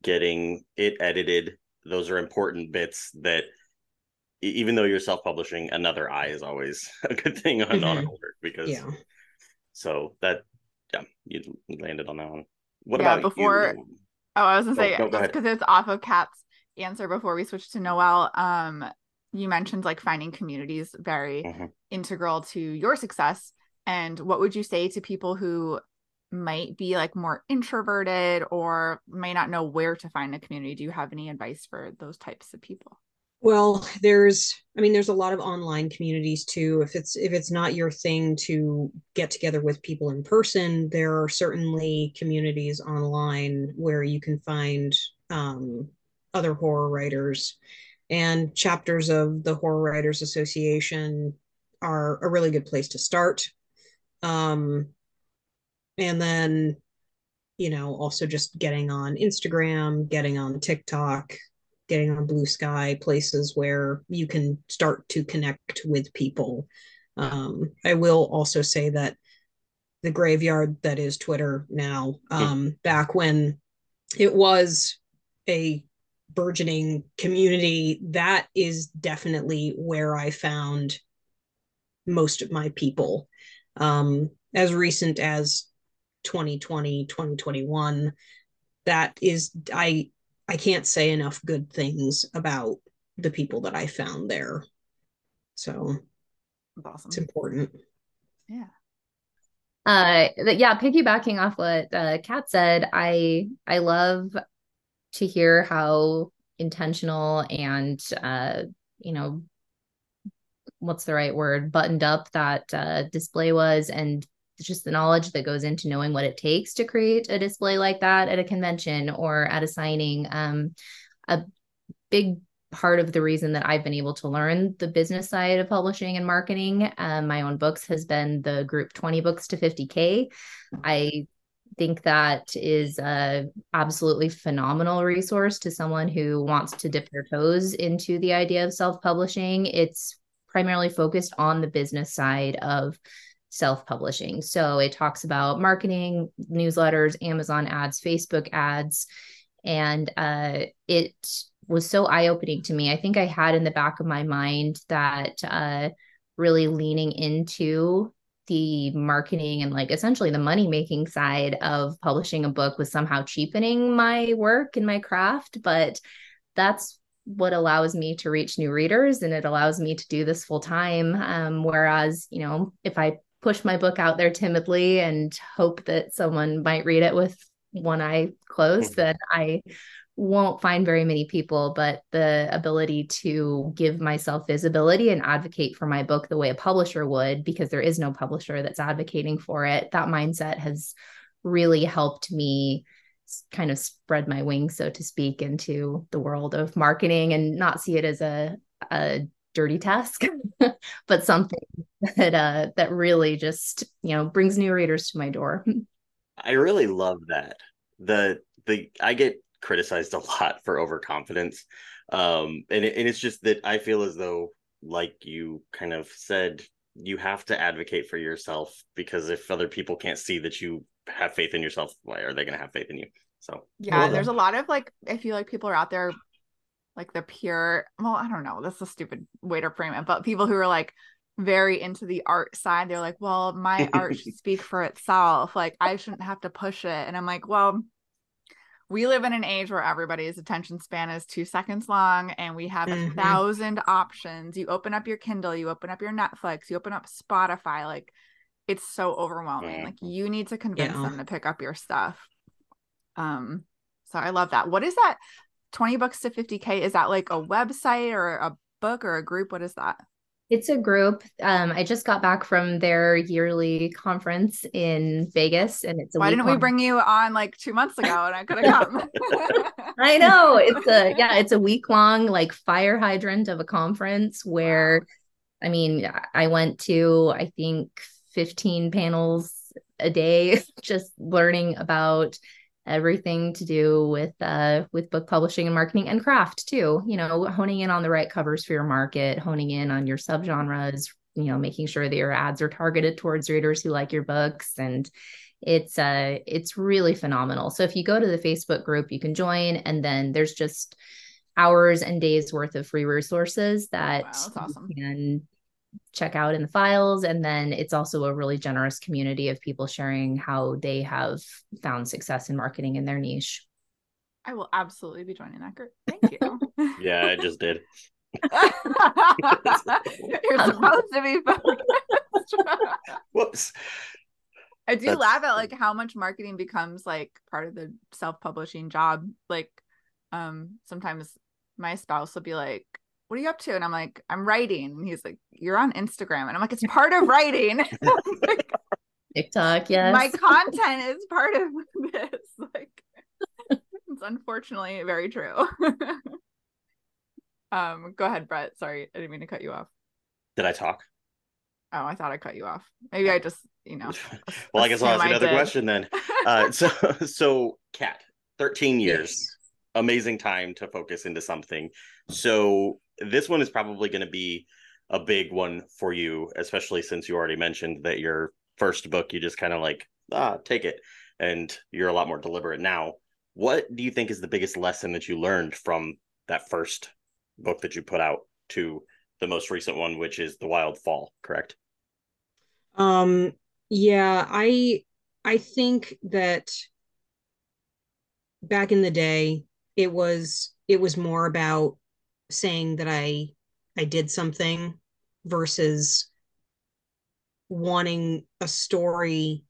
getting it edited those are important bits that even though you're self-publishing another eye is always a good thing on, on our work because yeah so that yeah you landed on that one what Yeah, about before- you? Oh, I was gonna Go- say go- go just because it's off of Kat's answer before we switch to Noelle. Um, you mentioned like finding communities very Mhm. integral to your success. And what would you say to people who might be like more introverted or may not know where to find a community? Do you have any advice for those types of people? Well there's i mean there's a lot of online communities too. If it's if it's not your thing to get together with people in person there are certainly communities online where you can find um, other horror writers. And chapters of the horror writers association are a really good place to start. Um, and then you know also just getting on instagram getting on tiktok getting on blue sky places where you can start to connect with people. Um, i will also say that the graveyard that is twitter now um, back when it was a burgeoning community that is definitely where i found most of my people. Um, as recent as 2020 2021 that is i i can't say enough good things about the people that i found there so That's awesome. it's important Yeah. Uh, th- yeah, piggybacking off what uh, Kat said, I I love to hear how intentional and uh, you know, what's the right word, buttoned up that uh, display was, and just the knowledge that goes into knowing what it takes to create a display like that at a convention or at a signing. Um, a big part of the reason that I've been able to learn the business side of publishing and marketing, um, my own books, has been the group 20 books to 50K. I think that is a absolutely phenomenal resource to someone who wants to dip their toes into the idea of self-publishing. It's primarily focused on the business side of self-publishing. So it talks about marketing, newsletters, Amazon ads, Facebook ads, and uh, it was so eye-opening to me. I think I had in the back of my mind that uh, really leaning into the marketing and like essentially the money making side of publishing a book was somehow cheapening my work and my craft but that's what allows me to reach new readers and it allows me to do this full time um, whereas you know if i push my book out there timidly and hope that someone might read it with one eye closed mm-hmm. then i won't find very many people, but the ability to give myself visibility and advocate for my book the way a publisher would, because there is no publisher that's advocating for it, that mindset has really helped me kind of spread my wings, so to speak, into the world of marketing and not see it as a, a dirty task, but something that uh, that really just you know brings new readers to my door. I really love that. The the I get criticized a lot for overconfidence. Um, and, it, and it's just that I feel as though, like you kind of said, you have to advocate for yourself because if other people can't see that you have faith in yourself, why are they going to have faith in you? So, yeah, well, there's a lot of like, I feel like people are out there, like the pure, well, I don't know, this is a stupid way to frame it, but people who are like, very into the art side they're like well my art should speak for itself like i shouldn't have to push it and i'm like well we live in an age where everybody's attention span is two seconds long and we have mm-hmm. a thousand options. You open up your Kindle, you open up your Netflix, you open up Spotify. Like it's so overwhelming. Like you need to convince yeah. them to pick up your stuff. Um, so I love that. What is that? 20 books to 50K? Is that like a website or a book or a group? What is that? It's a group. Um, I just got back from their yearly conference in Vegas, and it's a. Why didn't we bring you on like two months ago, and I could have come? I know it's a yeah, it's a week long like fire hydrant of a conference where, wow. I mean, I went to I think fifteen panels a day, just learning about everything to do with uh with book publishing and marketing and craft too you know honing in on the right covers for your market honing in on your subgenres you know making sure that your ads are targeted towards readers who like your books and it's uh it's really phenomenal so if you go to the facebook group you can join and then there's just hours and days worth of free resources that wow, awesome. you can check out in the files. And then it's also a really generous community of people sharing how they have found success in marketing in their niche. I will absolutely be joining that group. Thank you. yeah, I just did. You're supposed to be focused. Whoops. I do That's... laugh at like how much marketing becomes like part of the self-publishing job. Like um sometimes my spouse will be like, what are you up to? And I'm like, I'm writing. And he's like, You're on Instagram. And I'm like, It's part of writing. TikTok, yes. My content is part of this. Like it's unfortunately very true. um, go ahead, Brett. Sorry, I didn't mean to cut you off. Did I talk? Oh, I thought I cut you off. Maybe I just, you know. well, I guess I'll ask another question then. Uh, so, so Kat, 13 years, yes. amazing time to focus into something. So, this one is probably going to be a big one for you, especially since you already mentioned that your first book, you just kind of like, ah, take it. And you're a lot more deliberate now. What do you think is the biggest lesson that you learned from that first book that you put out to the most recent one, which is The Wild Fall, correct? Um, yeah, I I think that back in the day, it was it was more about saying that I I did something versus wanting a story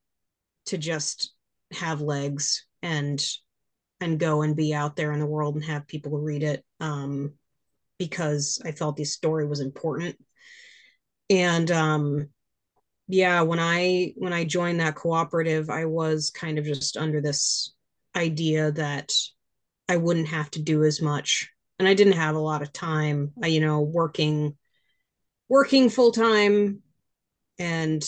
to just have legs and and go and be out there in the world and have people read it um, because I felt this story was important. And um, yeah, when I when I joined that cooperative, I was kind of just under this idea that I wouldn't have to do as much and I didn't have a lot of time, you know, working working full time and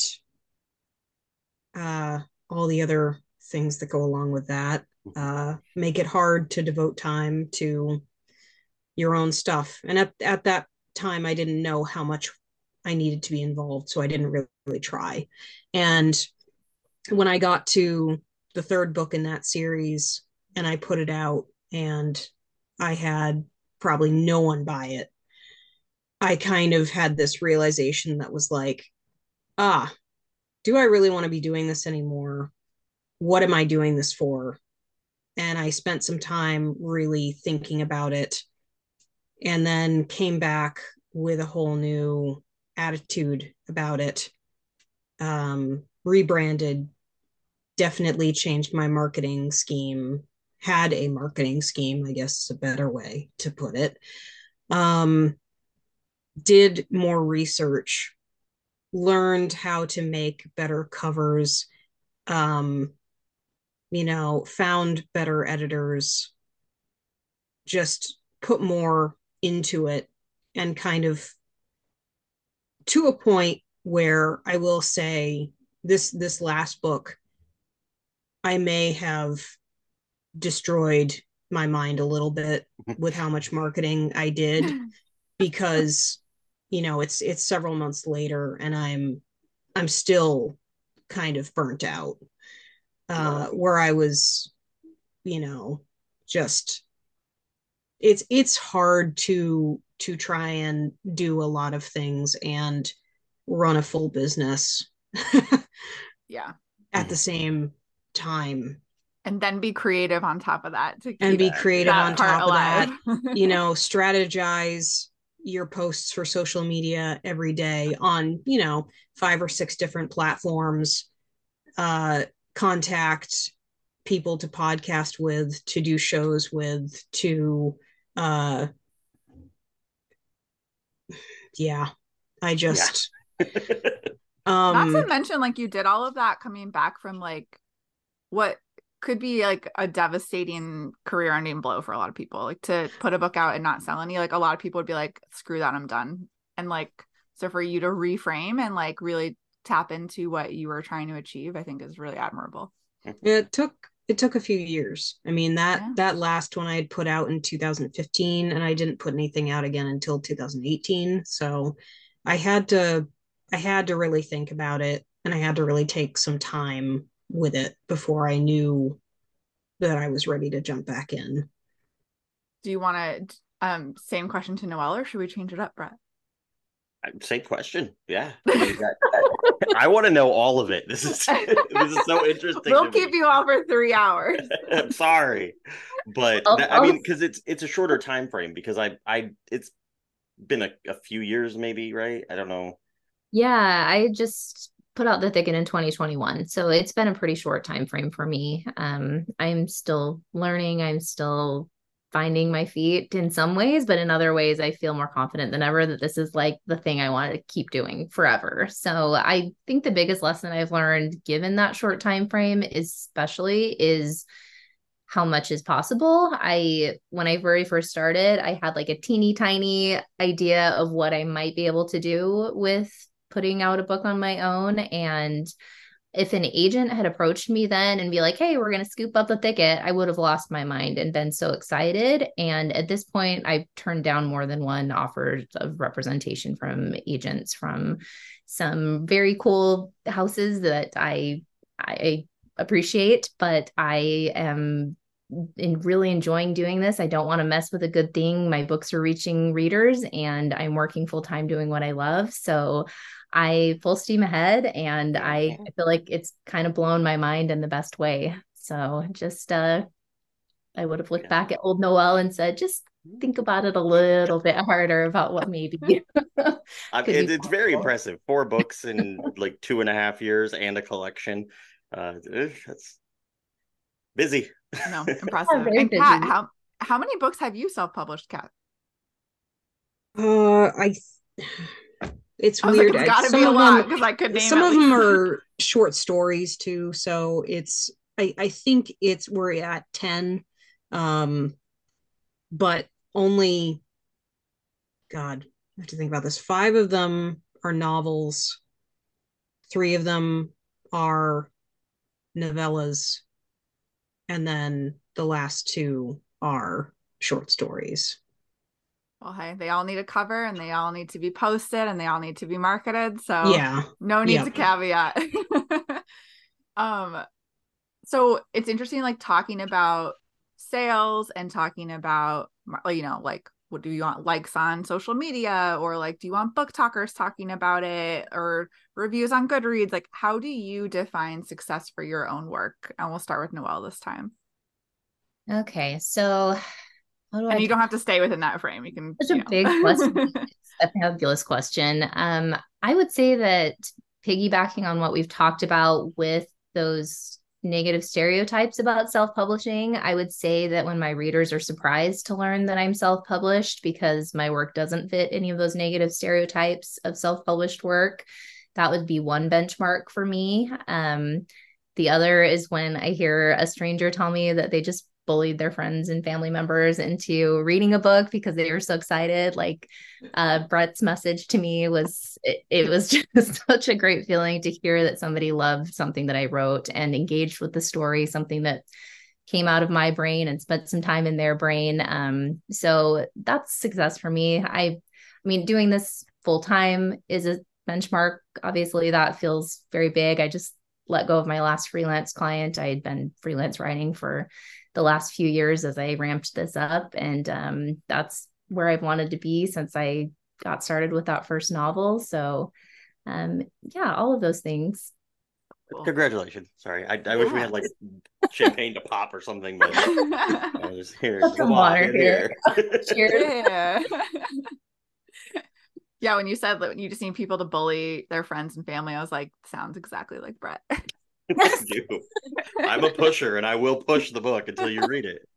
uh all the other things that go along with that uh, make it hard to devote time to your own stuff. And at, at that time, I didn't know how much I needed to be involved. So I didn't really, really try. And when I got to the third book in that series and I put it out and I had probably no one buy it, I kind of had this realization that was like, ah, do I really want to be doing this anymore? What am I doing this for? And I spent some time really thinking about it and then came back with a whole new attitude about it. Um, rebranded, definitely changed my marketing scheme, had a marketing scheme, I guess is a better way to put it. Um, did more research, learned how to make better covers, um, you know, found better editors, just put more into it and kind of to a point where I will say this this last book I may have destroyed my mind a little bit with how much marketing I did because you know it's it's several months later and I'm I'm still kind of burnt out uh where I was you know just it's it's hard to to try and do a lot of things and run a full business yeah. at the same time and then be creative on top of that to and be keep creative that on part top of that. you know strategize your posts for social media every day on you know five or six different platforms uh contact people to podcast with to do shows with to uh yeah i just Not um to mention, like you did all of that coming back from like what could be like a devastating career-ending blow for a lot of people. Like to put a book out and not sell any. Like a lot of people would be like, "Screw that, I'm done." And like, so for you to reframe and like really tap into what you were trying to achieve, I think is really admirable. it took it took a few years i mean that Yeah. that last one i had put out in 2015 and i didn't put anything out again until 2018 so i had to i had to really think about it and i had to really take some time with it before i knew that i was ready to jump back in Do you want to um same question to Noelle or should we change it up, Brett? Same question. Yeah. I, mean, that- I want to know all of it. This is this is so interesting. We'll to me. keep you all for three hours. I'm sorry, but I'll- th- I mean, I'll- because it's it's a shorter time frame. Because I I it's been a, a few years, maybe, right? I don't know. Yeah, I just put out the thicket in 2021. So it's been a pretty short time frame for me. Um, I'm still learning, I'm still finding my feet in some ways, but in other ways I feel more confident than ever that this is like the thing I want to keep doing forever. So I think the biggest lesson I've learned given that short time frame especially is how much is possible. I when I very first started, I had like a teeny tiny idea of what I might be able to do with putting out a book on my own and if an agent had approached me then and be like, "Hey, we're going to scoop up the thicket," I would have lost my mind and been so excited. And at this point, I've turned down more than one offer of representation from agents from some very cool houses that I I appreciate, but I am in really enjoying doing this. I don't want to mess with a good thing. My books are reaching readers and I'm working full time doing what I love. So I full steam ahead and I, I feel like it's kind of blown my mind in the best way. So just uh I would have looked back at old Noelle and said, just think about it a little bit harder about what maybe. I, Could it, it's very impressive. Four books in like two and a half years and a collection. Uh, that's busy. No, impressive. very and Kat, how how many books have you self-published, Kat? uh i it's weird like, it's I- got to some be a lot because I could name some of them are short stories too so it's i i think it's we're at 10 um but only god i have to think about this. Five of them are novels. Three of them are novellas. And then the last two are short stories. Well, hey, they all need a cover and they all need to be posted and they all need to be marketed. So Yeah. no need Yep. to caveat. um, so it's interesting, like talking about sales and talking about, you know, like what do you want likes on social media or like do you want book talkers talking about it or reviews on Goodreads? Like, how do you define success for your own work? And we'll start with Noelle this time. Okay, so do I And you don't have to stay within that frame. You can. Such a know. big question. It's a fabulous question. Um, I would say that piggybacking on what we've talked about with those negative stereotypes about self-publishing, I would say that when my readers are surprised to learn that I'm self-published because my work doesn't fit any of those negative stereotypes of self-published work, that would be one benchmark for me. Um, the other is when I hear a stranger tell me that they just bullied their friends and family members into reading a book because they were so excited. Like uh, Brett's message to me was, it, it was just such a great feeling to hear that somebody loved something that I wrote and engaged with the story, something that came out of my brain and spent some time in their brain. Um, so that's success for me. I, I mean, doing this full time is a benchmark. Obviously, that feels very big. I just let go of my last freelance client. I had been freelance writing for the last few years as I ramped this up. And um, that's where I've wanted to be since I got started with that first novel. So, um, yeah, all of those things. Congratulations. Sorry. I, I wish we had like champagne to pop or something, but I was just here. Put some Come on, water get Cheers. yeah. yeah, when you said that you just need people to bully their friends and family, I was like, sounds exactly like Brett. I do. I'm a pusher and I will push the book until you read it.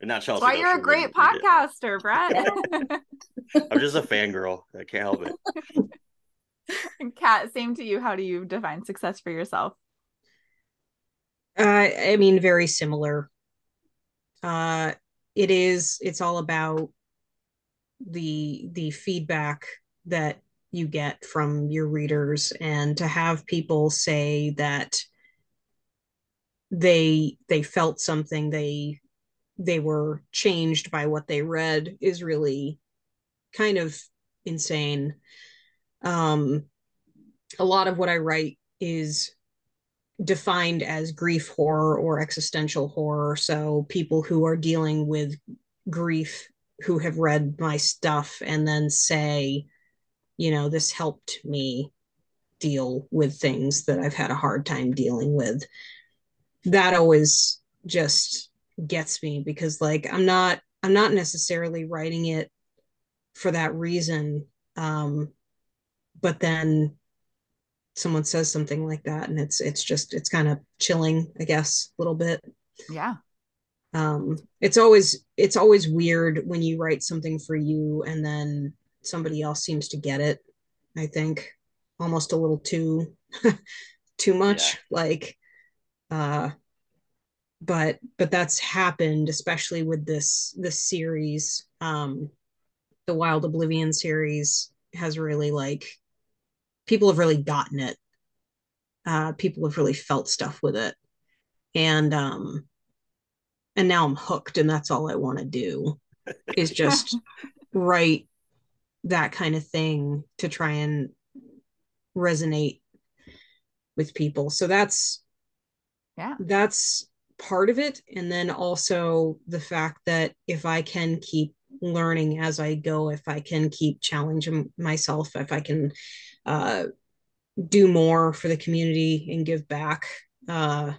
And not Chelsea. That's why you're a great podcaster, Brett. I'm just a fangirl. I can't help it. Kat, same to you. How do you define success for yourself? Uh, I mean, very similar. Uh, it is. It's all about the the feedback that you get from your readers, and to have people say that they they felt something, they they were changed by what they read is really kind of insane. Um, a lot of what I write is defined as grief horror or existential horror. So people who are dealing with grief who have read my stuff and then say, you know, this helped me deal with things that I've had a hard time dealing with. That always just gets me because like I'm not I'm not necessarily writing it for that reason. Um but then someone says something like that and it's it's just it's kind of chilling i guess a little bit Yeah. um it's always it's always weird when you write something for you and then somebody else seems to get it i think almost a little too too much like uh but but that's happened especially with this this series um the wild oblivion series has really like people have really gotten it. Uh, people have really felt stuff with it, and um, and now I'm hooked, and that's all I want to do is just write that kind of thing to try and resonate with people. So that's Yeah. that's part of it, and then also the fact that if I can keep learning as I go, if I can keep challenging myself, if I can uh, do more for the community and give back, uh,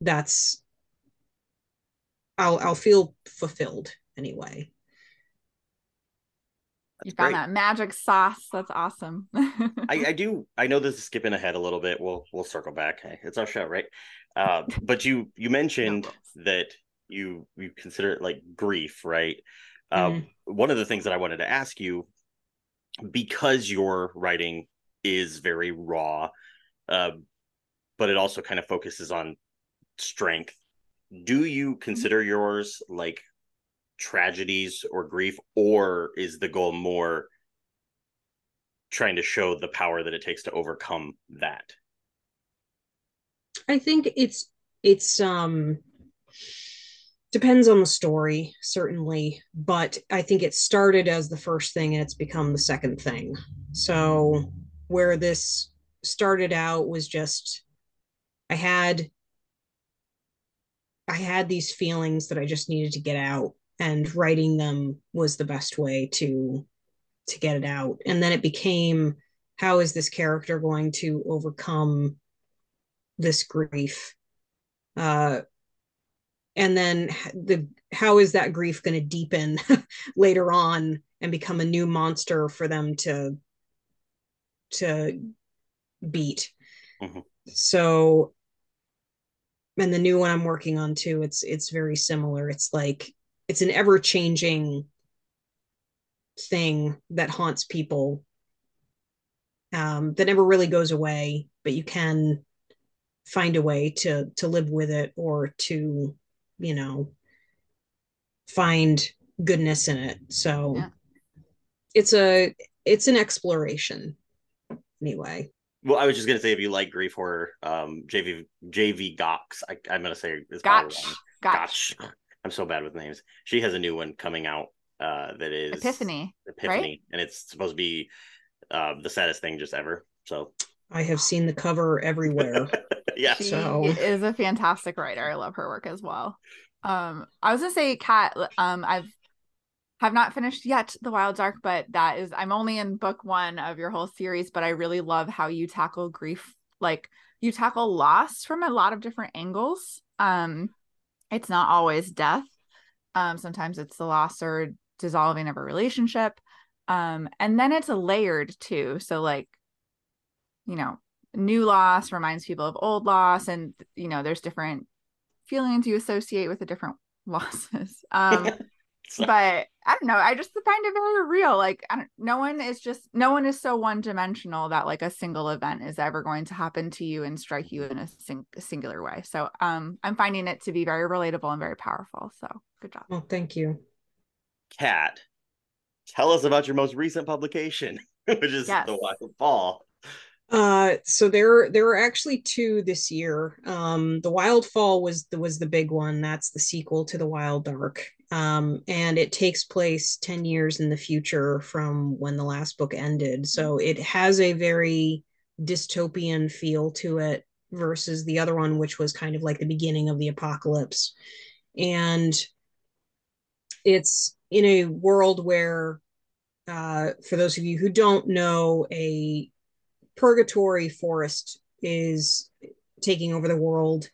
that's I'll I'll feel fulfilled anyway. You That's found great. that magic sauce. That's awesome. I, I do I know this is skipping ahead a little bit. We'll we'll circle back. Hey, It's our show, right? Uh, but you you mentioned that you you consider it like grief, right? Um, one of the things that I wanted to ask you, because your writing is very raw, uh, but it also kind of focuses on strength. Do you consider yours like tragedies or grief, or is the goal more trying to show the power that it takes to overcome that? I think it's it's um depends on the story, certainly, but I think it started as the first thing and it's become the second thing. So, where this started out was just I had I had these feelings that I just needed to get out and writing them was the best way to to get it out. And then it became how is this character going to overcome this grief? Uh and then the how is that grief going to deepen later on and become a new monster for them to to beat mm-hmm. so and the new one i'm working on too it's it's very similar it's like it's an ever changing thing that haunts people um that never really goes away but you can find a way to to live with it or to you know find goodness in it. So yeah. it's a it's an exploration anyway. Well i was just gonna say if you like grief horror um jv jv gox I, am gonna say it's gotch. gotch i'm so bad with names she has a new one coming out uh that is epiphany epiphany right? and it's supposed to be uh the saddest thing just ever so i have seen the cover everywhere yeah. She so. is a fantastic writer. I love her work as well. Um, I was gonna say, Kat, um, I've have not finished yet The Wild Dark, but that is I'm only in book one of your whole series, but I really love how you tackle grief, like you tackle loss from a lot of different angles. Um, it's not always death. Um, sometimes it's the loss or dissolving of a relationship. Um, and then it's layered too. So like, you know, new loss reminds people of old loss and you know there's different feelings you associate with the different losses um but i don't know i just find it very real like I don't, no one is just no one is so one dimensional that like a single event is ever going to happen to you and strike you in a, sing- singular way so um i'm finding it to be very relatable and very powerful so good job well thank you kat tell us about your most recent publication which is yes. the wild fall uh, so there there are actually two this year. Um, the Wild Fall was the was the big one. That's the sequel to the Wild Dark. Um, and it takes place 10 years in the future from when the last book ended. So it has a very dystopian feel to it versus the other one, which was kind of like the beginning of the apocalypse. And it's in a world where, uh, for those of you who don't know, a purgatory forest is taking over the world.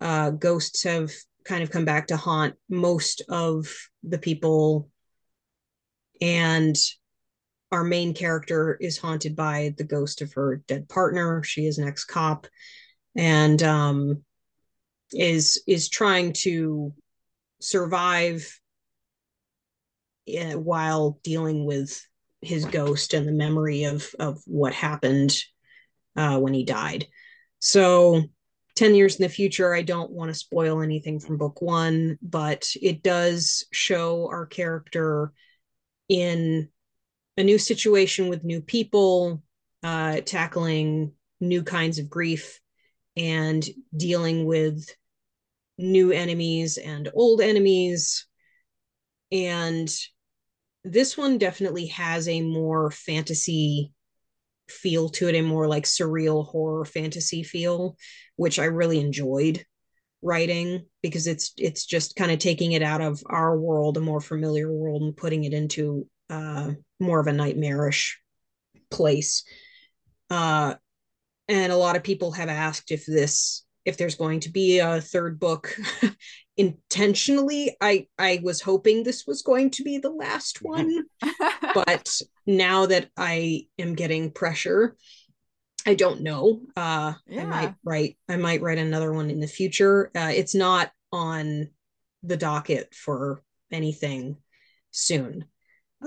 Uh, ghosts have kind of come back to haunt most of the people. And our main character is haunted by the ghost of her dead partner. She is an ex cop and um, is is trying to survive uh, while dealing with his ghost and the memory of of what happened uh, when he died. So 10 years in the future, I don't want to spoil anything from book one, but it does show our character in a new situation with new people, uh, tackling new kinds of grief and dealing with new enemies and old enemies. And this one definitely has a more fantasy feel to it, a more like surreal horror fantasy feel, which I really enjoyed writing because it's it's just kind of taking it out of our world, a more familiar world, and putting it into uh, more of a nightmarish place. Uh, and a lot of people have asked if this if there's going to be a third book intentionally i i was hoping this was going to be the last one but now that i am getting pressure i don't know. Uh yeah. i might write i might write another one in the future. Uh, it's not on the docket for anything soon.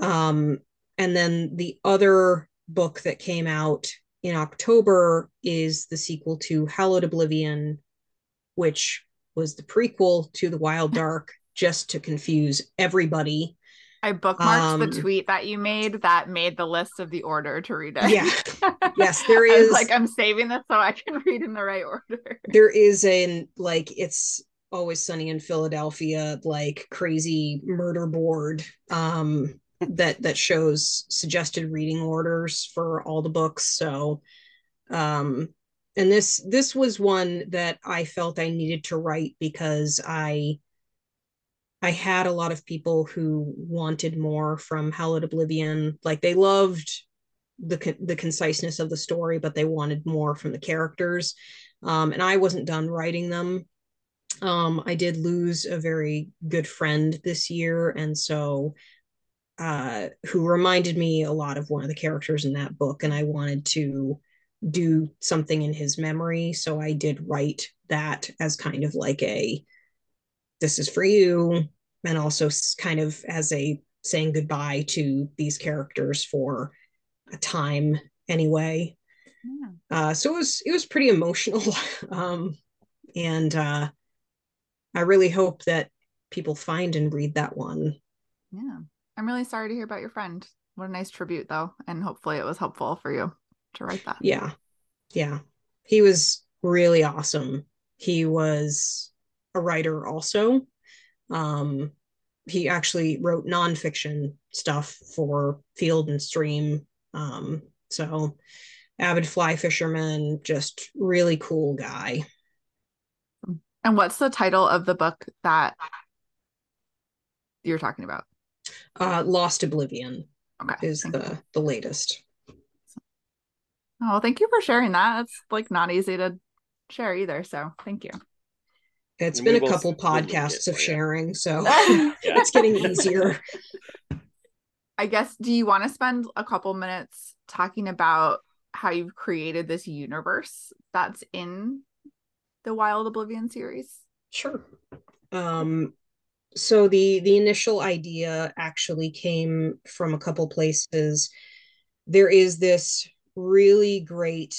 Um and then the other book that came out in October is the sequel to Hallowed Oblivion, which was the prequel to The Wild Dark, just to confuse everybody. I bookmarked um, the tweet that you made that made the list of the order to read it. Yeah. Yes, there is like I'm saving this so I can read in the right order. There is a like it's Always Sunny in Philadelphia, like crazy murder board um, that that shows suggested reading orders for all the books. So, um, and this this was one that I felt I needed to write because I I had a lot of people who wanted more from Hallowed Oblivion. Like they loved the the conciseness of the story, but they wanted more from the characters. Um, and I wasn't done writing them. Um, I did lose a very good friend this year, and so uh, who reminded me a lot of one of the characters in that book, and I wanted to do something in his memory. So I did write that as kind of like a this is for you, and also kind of as a saying goodbye to these characters for a time anyway. Yeah. Uh, so it was it was pretty emotional, um, and uh, I really hope that people find and read that one. Yeah, I'm really sorry to hear about your friend. What a nice tribute, though, and hopefully it was helpful for you to write that. Yeah, yeah, he was really awesome. He was a writer also. Um, he actually wrote nonfiction stuff for Field and Stream. Um, so avid fly fisherman, just really cool guy. And what's the title of the book that you're talking about? Uh, Lost Oblivion. Okay. Is the you. the latest. Oh, thank you for sharing that. It's like not easy to share either. So thank you. It's been a couple podcasts of sharing, so it's getting easier. I guess do you want to spend a couple minutes talking about how you've created this universe that's in the Wild Oblivion series? Sure. Um so the the initial idea actually came from a couple places. There is this really great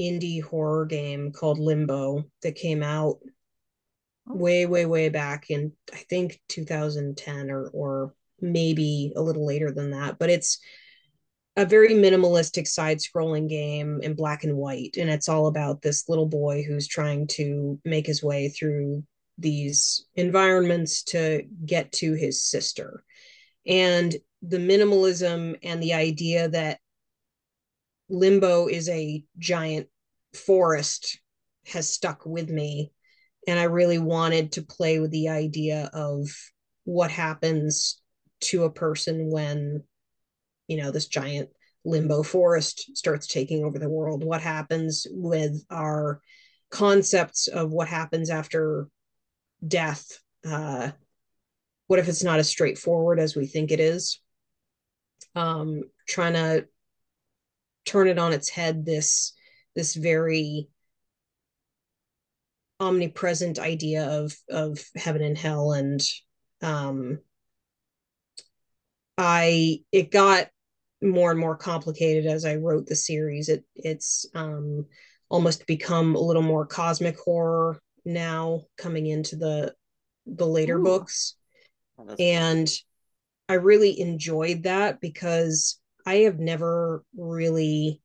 indie horror game called Limbo that came out oh. way way way back in I think 2010 or or maybe a little later than that, but it's a very minimalistic side scrolling game in black and white and it's all about this little boy who's trying to make his way through these environments to get to his sister and the minimalism and the idea that limbo is a giant forest has stuck with me. And i really wanted to play with the idea of what happens to a person when you know this giant limbo forest starts taking over the world. What happens with our concepts of what happens after death? Uh what if it's not as straightforward as we think it is? Um trying to turn it on its head this this very omnipresent idea of of heaven and hell and um i it got more and more complicated as I wrote the series. It it's um, almost become a little more cosmic horror now, coming into the the later Ooh. books, oh, and I really enjoyed that because I have never really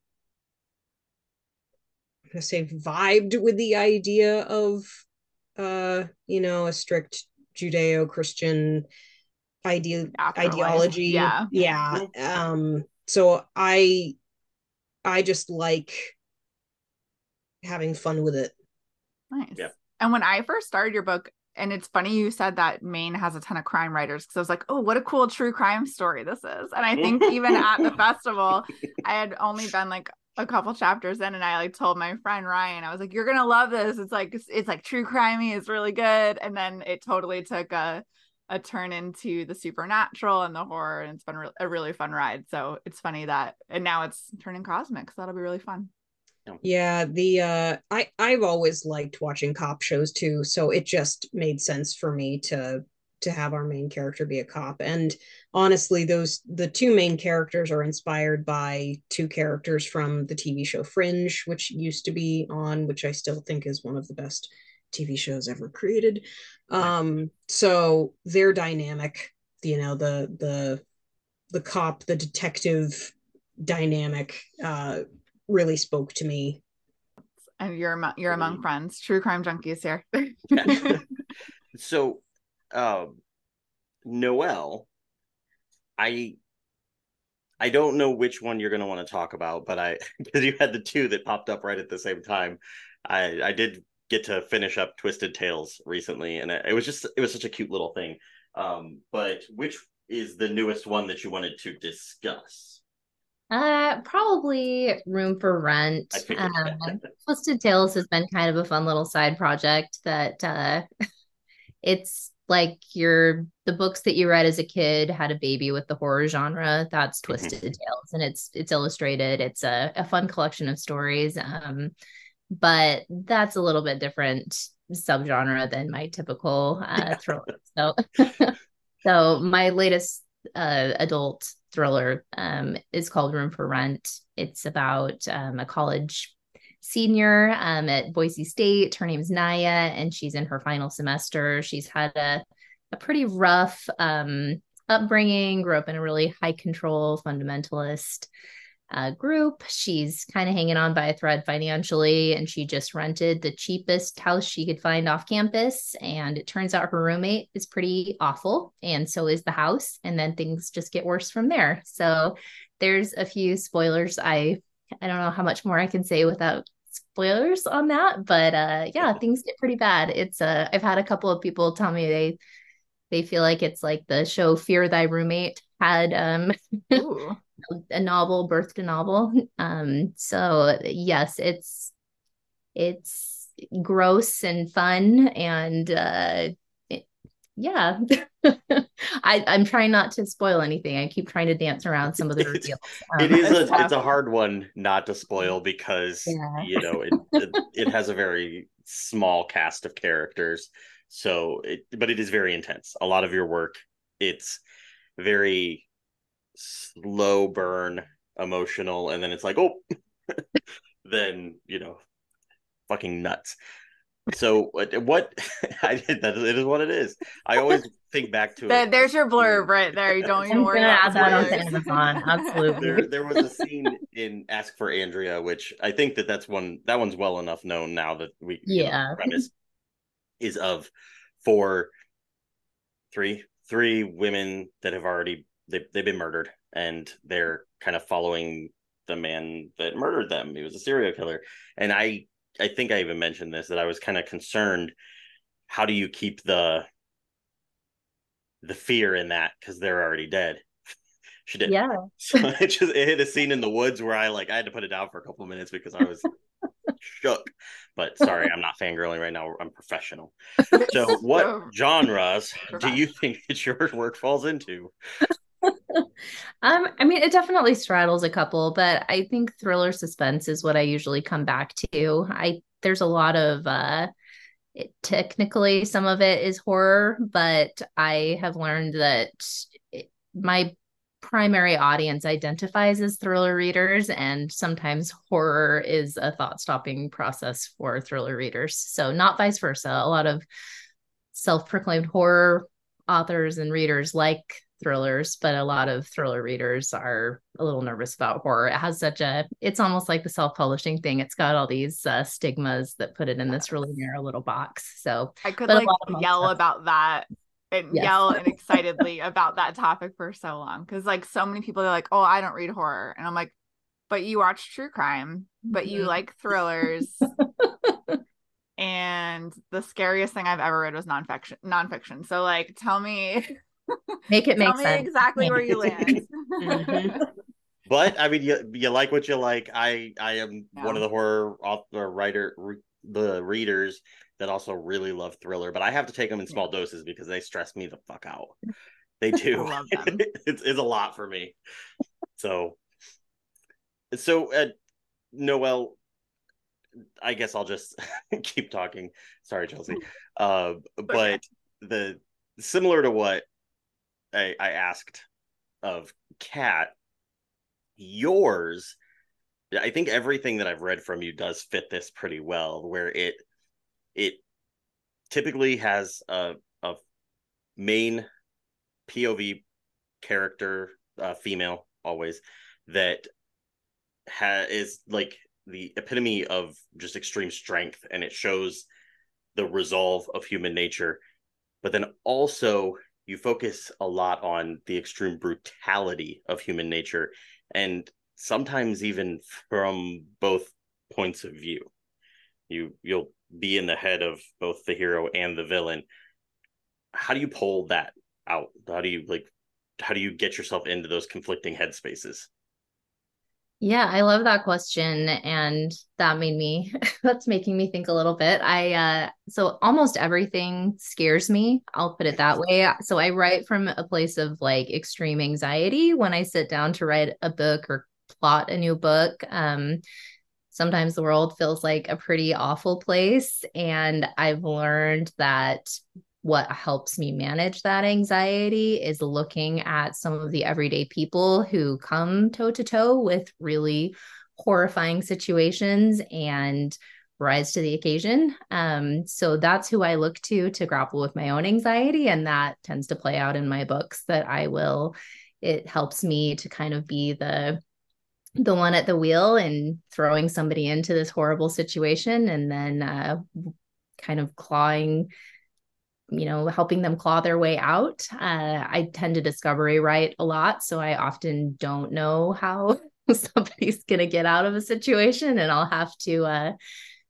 I'm gonna say vibed with the idea of uh you know a strict judeo-christian idea ideology. yeah. Yeah um so i i just like having fun with it. Nice. Yeah and when i first started your book and it's funny you said that Maine has a ton of crime writers because I was like, oh, what a cool true crime story this is. And I think even at the festival, I had only been like a couple chapters in, and I like told my friend Ryan, I was like, you're gonna love this. It's like it's like true crimey, it's really good. And then it totally took a a turn into the supernatural and the horror and it's been re- a really fun ride so it's funny that and now it's turning cosmic so that'll be really fun yeah the uh i i've always liked watching cop shows too so it just made sense for me to to have our main character be a cop and honestly those the two main characters are inspired by two characters from the tv show fringe which used to be on which i still think is one of the best TV shows ever created. Um, so their dynamic, you know, the the the cop, the detective dynamic uh really spoke to me. And you're amo- you're among friends, true crime junkies here. so um Noelle i i don't know which one you're going to want to talk about but i because you had the two that popped up right at the same time i i did get to finish up twisted tales recently and it, it was just it was such a cute little thing um but which is the newest one that you wanted to discuss Uh, probably room for rent. Um, Twisted Tales has been kind of a fun little side project that uh, it's like your the books that you read as a kid had a baby with the horror genre. That's Twisted Tales, and it's it's illustrated. It's a, a fun collection of stories. Um, but that's a little bit different subgenre than my typical uh, thriller. So, so my latest uh, adult thriller um, is called Room for Rent. It's about um, a college senior um, at Boise State. Her name's Naya, and she's in her final semester. She's had a, a pretty rough um, upbringing, grew up in a really high control fundamentalist uh, group. She's kind of hanging on by a thread financially, and she just rented the cheapest house she could find off campus. And it turns out her roommate is pretty awful, and so is the house. And then things just get worse from there. So there's a few spoilers. I I don't know how much more I can say without spoilers on that, but uh, yeah, things get pretty bad. It's uh, I've had a couple of people tell me they they feel like it's like the show Fear Thy Roommate had um. a novel birthed a novel. Um so yes it's it's gross and fun and uh it, yeah. I i'm trying not to spoil anything. I keep trying to dance around some of the It's- reveals. It Um, is That's a it's a hard one not to spoil because Yeah. you know it, it it has a very small cast of characters. So it but it is very intense. A lot of your work it's very slow burn emotional and then it's like oh then you know fucking nuts so what what i did that it is what it is i always think back to There- it there's your blurb right there. You don't even I'm worry gonna about that onto spoilers. Amazon, absolutely. there there was a scene in Ask for Andrea, which I think that that's one that one's well enough known now that we you know, Yeah. premise is of four three three women that have already they they've been murdered and they're kind of following the man that murdered them. He was a serial killer, and I I think I even mentioned this that I was kind of concerned. How do you keep the the fear in that because they're already dead? she did. yeah So it just it hit a scene in the woods where I like I had to put it down for a couple of minutes because I was shook. But sorry, I'm not fangirling right now. I'm professional. So what genres do you think that your work falls into? Um, I mean, it definitely straddles a couple, but I think thriller suspense is what I usually come back to. I there's a lot of uh it, technically some of it is horror, but I have learned that it, my primary audience identifies as thriller readers and sometimes horror is a thought-stopping process for thriller readers. So not vice versa. A lot of self-proclaimed horror authors and readers like thrillers, but a lot of thriller readers are a little nervous about horror. It has such a, it's almost like the self publishing thing. It's got all these uh, stigmas that put it in this really narrow little box. So, I could like lot of them yell stuff. about that and Yes. yell and excitedly about that topic for so long because like so many people are like, oh, I don't read horror, and I'm like, but you watch true crime, but you Mhm. like thrillers. and the scariest thing I've ever read was nonfiction. Nonfiction. So like, tell me, make it tell make me sense. exactly where you land. Mhm. But I mean, you you like what you like. I I am one of the horror author writer re, the readers that also really love thriller, but I have to take them in small doses because they stress me the fuck out. They do. Love them. it's it's a lot for me. So so uh, Noelle, I guess I'll just keep talking. Sorry, Chelsea. Uh, but the similar to what I, I asked of Kat, yours, I think everything that I've read from you does fit this pretty well. Where it it typically has a a main POV character, uh, female always that ha- is like the epitome of just extreme strength and it shows the resolve of human nature but then also you focus a lot on the extreme brutality of human nature and sometimes even from both points of view. You you'll be in the head of both the hero and the villain. How do you pull that out? How do you like how do you get yourself into those conflicting headspaces yeah, I love that question. And that made me, that's making me think a little bit. I, uh, so almost everything scares me. I'll put it that way. So I write from a place of like extreme anxiety when I sit down to write a book or plot a new book. Um, sometimes the world feels like a pretty awful place. And I've learned that what helps me manage that anxiety is looking at some of the everyday people who come toe to toe with really horrifying situations and rise to the occasion. Um, so that's who I look to to grapple with my own anxiety. And that tends to play out in my books that I will, it helps me to kind of be the the one at the wheel and throwing somebody into this horrible situation and then uh, kind of clawing you know, helping them claw their way out. Uh, I tend to discovery write a lot, so I often don't know how somebody's going to get out of a situation, and I'll have to uh,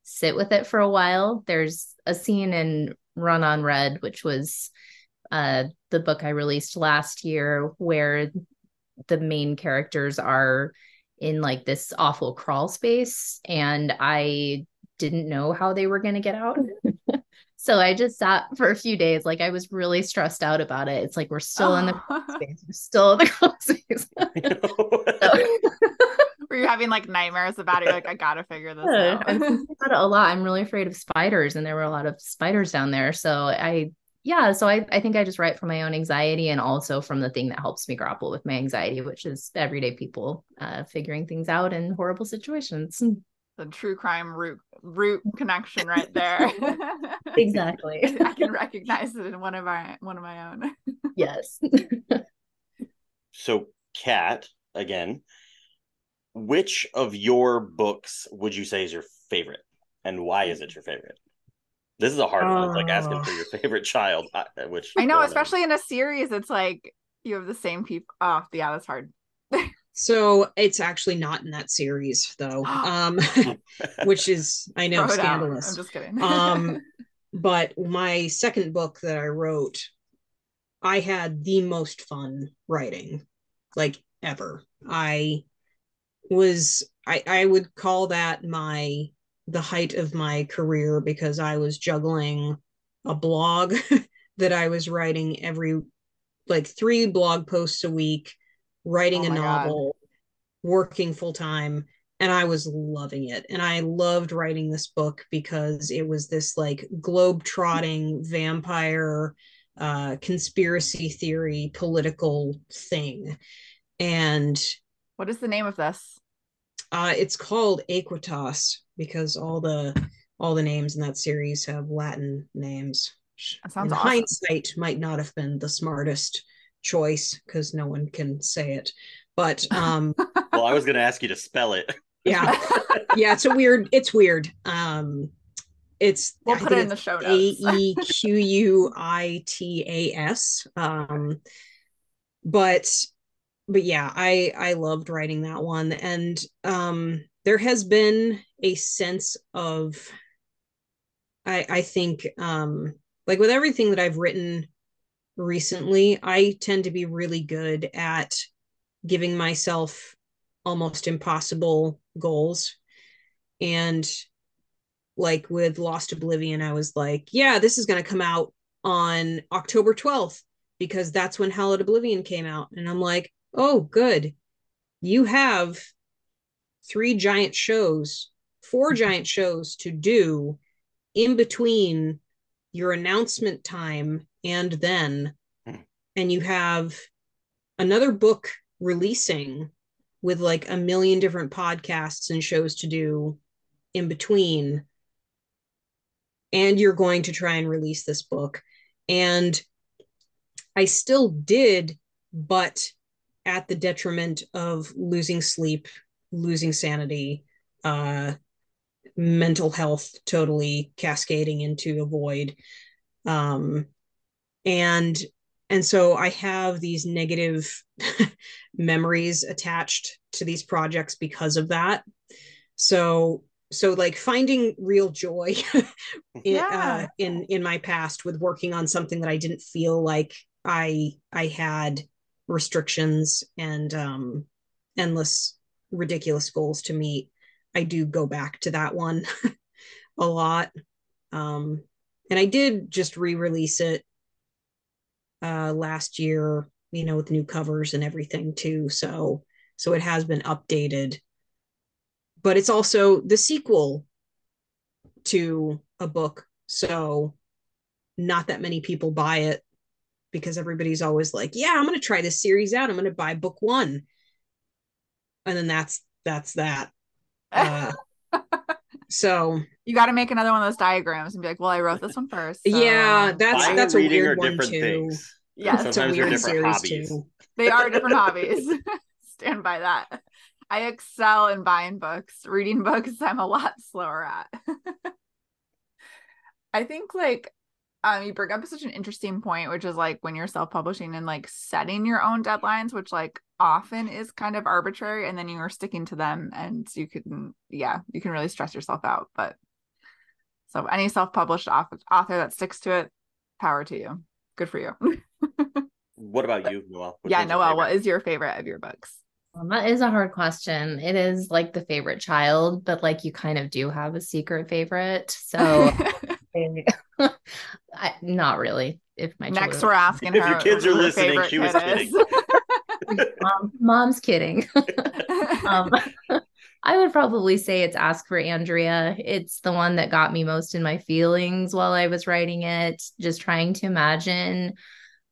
sit with it for a while. There's a scene in Run on Red, which was uh, the book I released last year, where the main characters are in like this awful crawl space, and I didn't know how they were going to get out. So I just sat for a few days. Like I was really stressed out about it. It's like we're still oh. in the space. We're still in the space. Were you having like nightmares about it? like I gotta figure this yeah, out. about a lot. I'm really afraid of spiders, and there were a lot of spiders down there. So I, yeah. So I, I think I just write from my own anxiety, and also from the thing that helps me grapple with my anxiety, which is everyday people uh, figuring things out in horrible situations the true crime root root connection right there. exactly. I can recognize it in one of our one of my own. yes. so Kat, again, which of your books would you say is your favorite? And why is it your favorite? This is a hard one. It's like asking for your favorite child, uh, which I know, especially in a series, it's like you have the same people. Oh, yeah, that's hard. So it's actually not in that series though, um, which is I know scandalous. I'm just kidding. um, but my second book that I wrote, I had the most fun writing, like ever. I was I I would call that my the height of my career because I was juggling a blog that I was writing every like three blog posts a week writing oh a novel, God. working full time, and I was loving it. And I loved writing this book because it was this like globe trotting vampire uh, conspiracy theory political thing. And what is the name of this? Uh, it's called Aequitas because all the all the names in that series have Latin names. That sounds in awesome. hindsight might not have been the smartest choice because no one can say it. But um well, I was going to ask you to spell it. yeah. Yeah, it's a weird it's weird. Um it's we'll put it in the show notes. A E Q U I T A S. Um but but yeah, I I loved writing that one and um there has been a sense of I I think um like with everything that I've written recently, I tend to be really good at giving myself almost impossible goals. And like with Lost Oblivion, I was like, yeah, this is going to come out on October 12th because that's when Hallowed Oblivion came out. And I'm like, oh, good. You have three giant shows, four mm-hmm. giant shows to do in between your announcement time and then hmm. and you have another book releasing with like a million different podcasts and shows to do in between and you're going to try and release this book and i still did but at the detriment of losing sleep losing sanity uh, mental health totally cascading into a void. Um, and and so I have these negative memories attached to these projects because of that. So so like finding real joy in, Yeah. uh, in in my past with working on something that I didn't feel like I I had restrictions and um endless ridiculous goals to meet. I do go back to that one a lot. Um and I did just re-release it uh last year, you know, with new covers and everything too. So so it has been updated but it's also the sequel to a book. So not that many people buy it because everybody's always like, yeah, I'm going to try this series out. I'm going to buy book 1. And then that's that's that. Uh, so you got to make another one of those diagrams and be like, well, I wrote this one first. so- yeah, that's Buying that's a weird one different too. things. Yes, It's a weird different series hobbies. too. they are different hobbies. Stand by that. I excel in buying books. Reading books, I'm a lot slower at. I think like um you bring up such an interesting point, which is like when you're self-publishing and like setting your own deadlines, which like often is kind of arbitrary, and then you are sticking to them and you can yeah, you can really stress yourself out. But so any self-published author, author that sticks to it, power to you. Good for you. What about you, Noelle? Which yeah, one's Noelle, what is your favorite of your books? Um, that is a hard question. It is like the favorite child, but like you kind of do have a secret favorite. So I, not really. If my Next, children- we're asking If her. your kids are listening, she was kidding. Mom, mom's kidding. um, I would probably say it's Ask for Andrea. It's the one that got me most in my feelings while I was writing it, just trying to imagine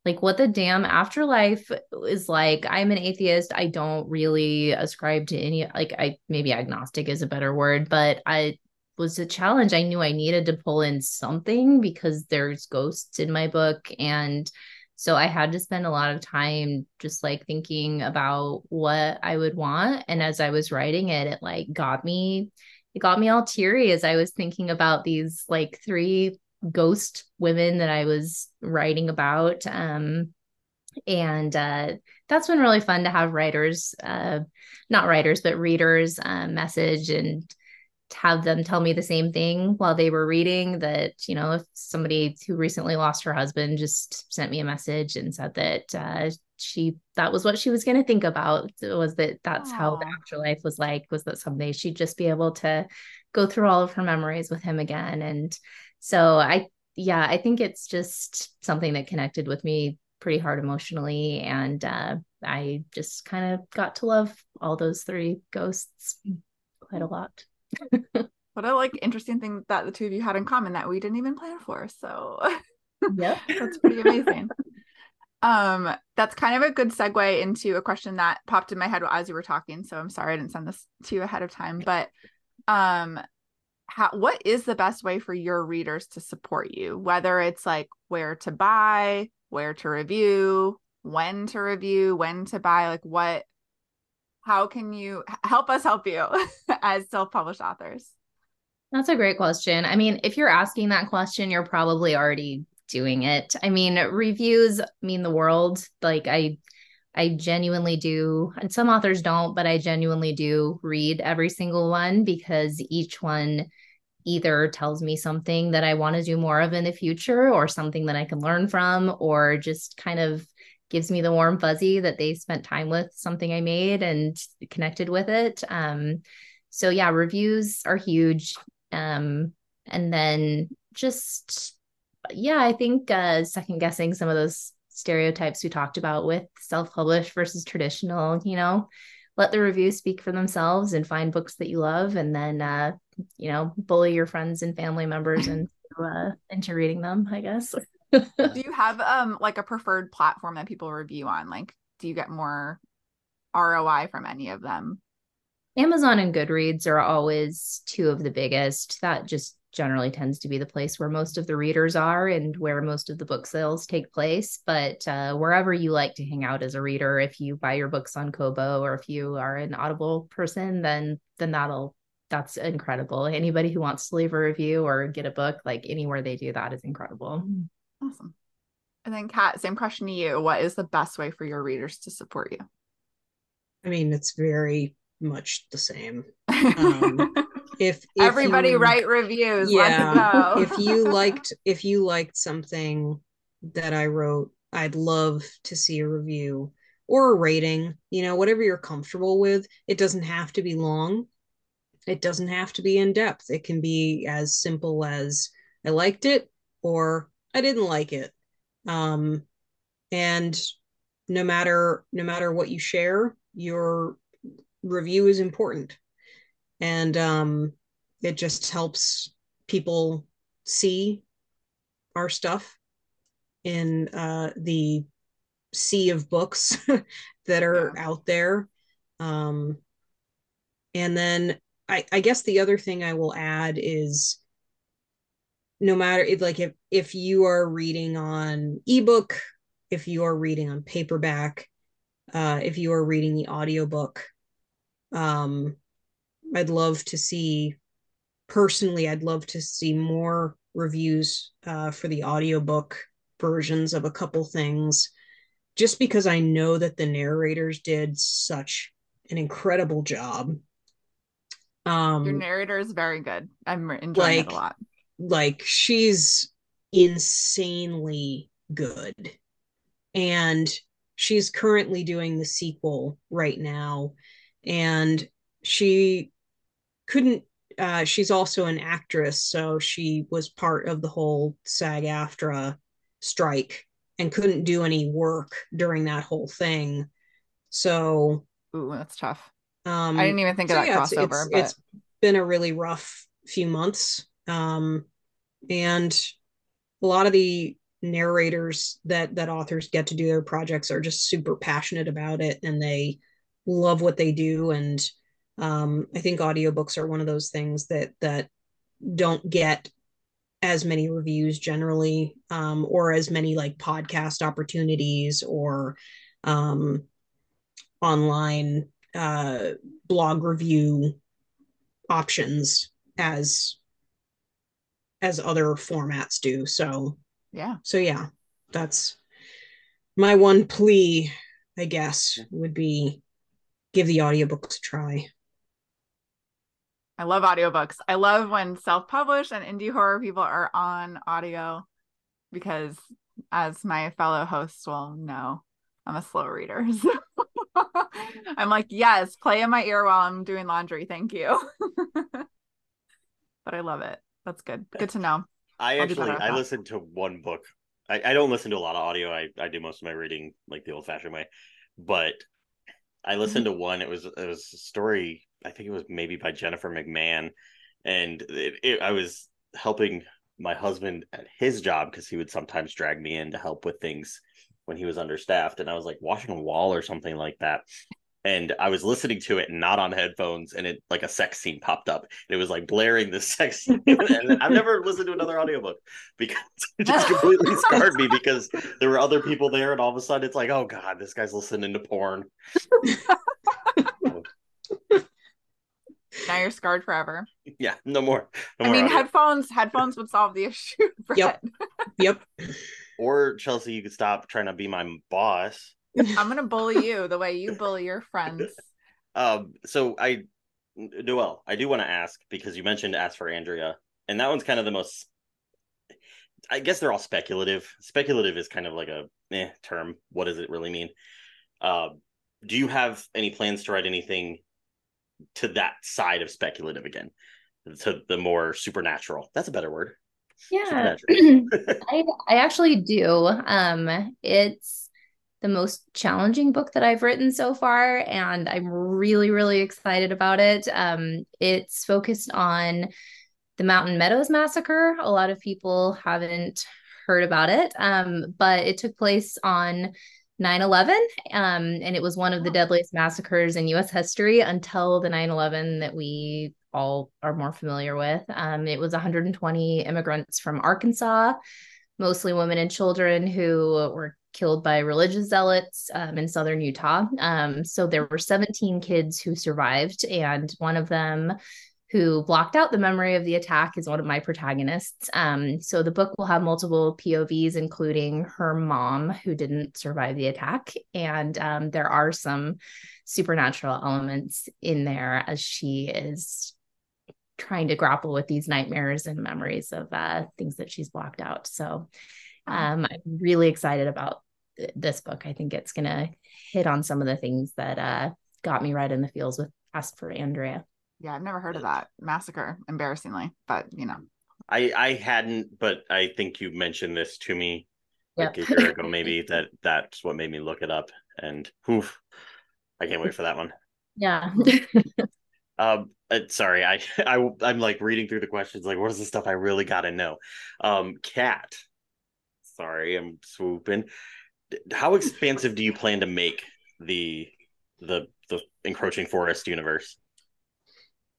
like what the damn afterlife is like. I'm an atheist. I don't really ascribe to any like I maybe agnostic is a better word, but I was a challenge. I knew I needed to pull in something because there's ghosts in my book and so I had to spend a lot of time just like thinking about what I would want. And as I was writing it, it like got me, it got me all teary as I was thinking about these like three ghost women that I was writing about. Um, and uh, that's been really fun to have writers, uh, not writers, but readers uh, message and have them tell me the same thing while they were reading that you know if somebody who recently lost her husband just sent me a message and said that uh, she that was what she was going to think about was that that's how the afterlife was like was that someday she'd just be able to go through all of her memories with him again. And so i yeah i think it's just something that connected with me pretty hard emotionally. And uh, i just kind of got to love all those three ghosts quite a lot what a like interesting thing that the two of you had in common that we didn't even plan for. So yeah, that's pretty amazing. um, that's kind of a good segue into a question that popped in my head as you were talking. So I'm sorry I didn't send this to you ahead of time, but um how what is the best way for your readers to support you whether it's like where to buy where to review when to review when to buy like what how can you help us help you as self-published authors That's a great question. I mean, if you're asking that question, you're probably already doing it. I mean, reviews mean the world. Like I I genuinely do, and some authors don't, but I genuinely do read every single one because each one either tells me something that I want to do more of in the future or something that I can learn from or just kind of gives me the warm fuzzy that they spent time with something I made and connected with it. Um so yeah, reviews are huge. Um and then just yeah, I think uh second guessing some of those stereotypes we talked about with self-published versus traditional, you know, let the reviews speak for themselves and find books that you love and then uh you know bully your friends and family members into uh into reading them i guess do you have um like a preferred platform that people review on like do you get more roi from any of them amazon and goodreads are always two of the biggest that just generally tends to be the place where most of the readers are and where most of the book sales take place but uh, wherever you like to hang out as a reader if you buy your books on kobo or if you are an audible person then then that'll that's incredible. Anybody who wants to leave a review or get a book, like anywhere they do that is incredible. Awesome. And then Kat, same question to you. What is the best way for your readers to support you? I mean, it's very much the same. Um, if, if everybody you, write reviews, yeah, if you liked if you liked something that I wrote, I'd love to see a review or a rating, you know, whatever you're comfortable with. It doesn't have to be long. It doesn't have to be in depth. It can be as simple as I liked it or I didn't like it. Um, and no matter no matter what you share, your review is important. And um, it just helps people see our stuff in uh, the sea of books that are yeah. out there. Um, and then I, I guess the other thing I will add is no matter if like if if you are reading on ebook, if you are reading on paperback, uh, if you are reading the audiobook, um, I'd love to see personally, I'd love to see more reviews uh, for the audiobook versions of a couple things just because I know that the narrators did such an incredible job. Um, Your narrator is very good. I'm enjoying like, it a lot. Like she's insanely good. And she's currently doing the sequel right now. And she couldn't uh, she's also an actress, so she was part of the whole SAG AFTRA strike and couldn't do any work during that whole thing. So, ooh, that's tough. Um, I didn't even think so of that yeah, crossover. It's, but... it's been a really rough few months, um, and a lot of the narrators that that authors get to do their projects are just super passionate about it, and they love what they do. And um, I think audiobooks are one of those things that that don't get as many reviews generally um, or as many like podcast opportunities or um, online uh, blog review options as as other formats do so yeah so yeah that's my one plea i guess would be give the audiobooks a try I love audiobooks. I love when self-published and indie horror people are on audio because as my fellow hosts will know, I'm a slow reader. So I'm like, yes, play in my ear while I'm doing laundry. Thank you. but I love it. That's good. Good to know. I I'll actually I that. listened to one book. I, I don't listen to a lot of audio. I, I do most of my reading like the old fashioned way. But I listened mm-hmm. to one. It was it was a story I think it was maybe by Jennifer McMahon, and it, it, I was helping my husband at his job because he would sometimes drag me in to help with things when he was understaffed, and I was like washing a wall or something like that. And I was listening to it not on headphones, and it like a sex scene popped up. And it was like blaring the sex scene. and I've never listened to another audiobook because it just completely scarred me because there were other people there, and all of a sudden it's like, oh god, this guy's listening to porn. now you're scarred forever. Yeah, no more. No I more mean, audio. headphones headphones would solve the issue. Yep. Yep. Or Chelsea, you could stop trying to be my boss. I'm gonna bully you the way you bully your friends. Um. So I, Noelle, I do want to ask because you mentioned ask for Andrea, and that one's kind of the most. I guess they're all speculative. Speculative is kind of like a eh, term. What does it really mean? Uh, do you have any plans to write anything to that side of speculative again to the more supernatural that's a better word yeah I, I actually do um it's the most challenging book that i've written so far and i'm really really excited about it um it's focused on the mountain meadows massacre a lot of people haven't heard about it um but it took place on 9 11. Um, and it was one of the deadliest massacres in US history until the 9 11 that we all are more familiar with. Um, it was 120 immigrants from Arkansas, mostly women and children who were killed by religious zealots um, in southern Utah. Um, so there were 17 kids who survived, and one of them who blocked out the memory of the attack, is one of my protagonists. Um, so the book will have multiple POVs, including her mom, who didn't survive the attack. And um, there are some supernatural elements in there as she is trying to grapple with these nightmares and memories of uh, things that she's blocked out. So um, I'm really excited about th- this book. I think it's going to hit on some of the things that uh, got me right in the feels with Ask for Andrea. Yeah, I've never heard of that massacre, embarrassingly, but you know. I I hadn't, but I think you mentioned this to me like a year ago, maybe that that's what made me look it up. And oof, I can't wait for that one. Yeah. Um, uh, sorry, I I I'm like reading through the questions, like what is the stuff I really got to know? Um, Kat. Sorry, I'm swooping. How expansive do you plan to make the the the encroaching forest universe?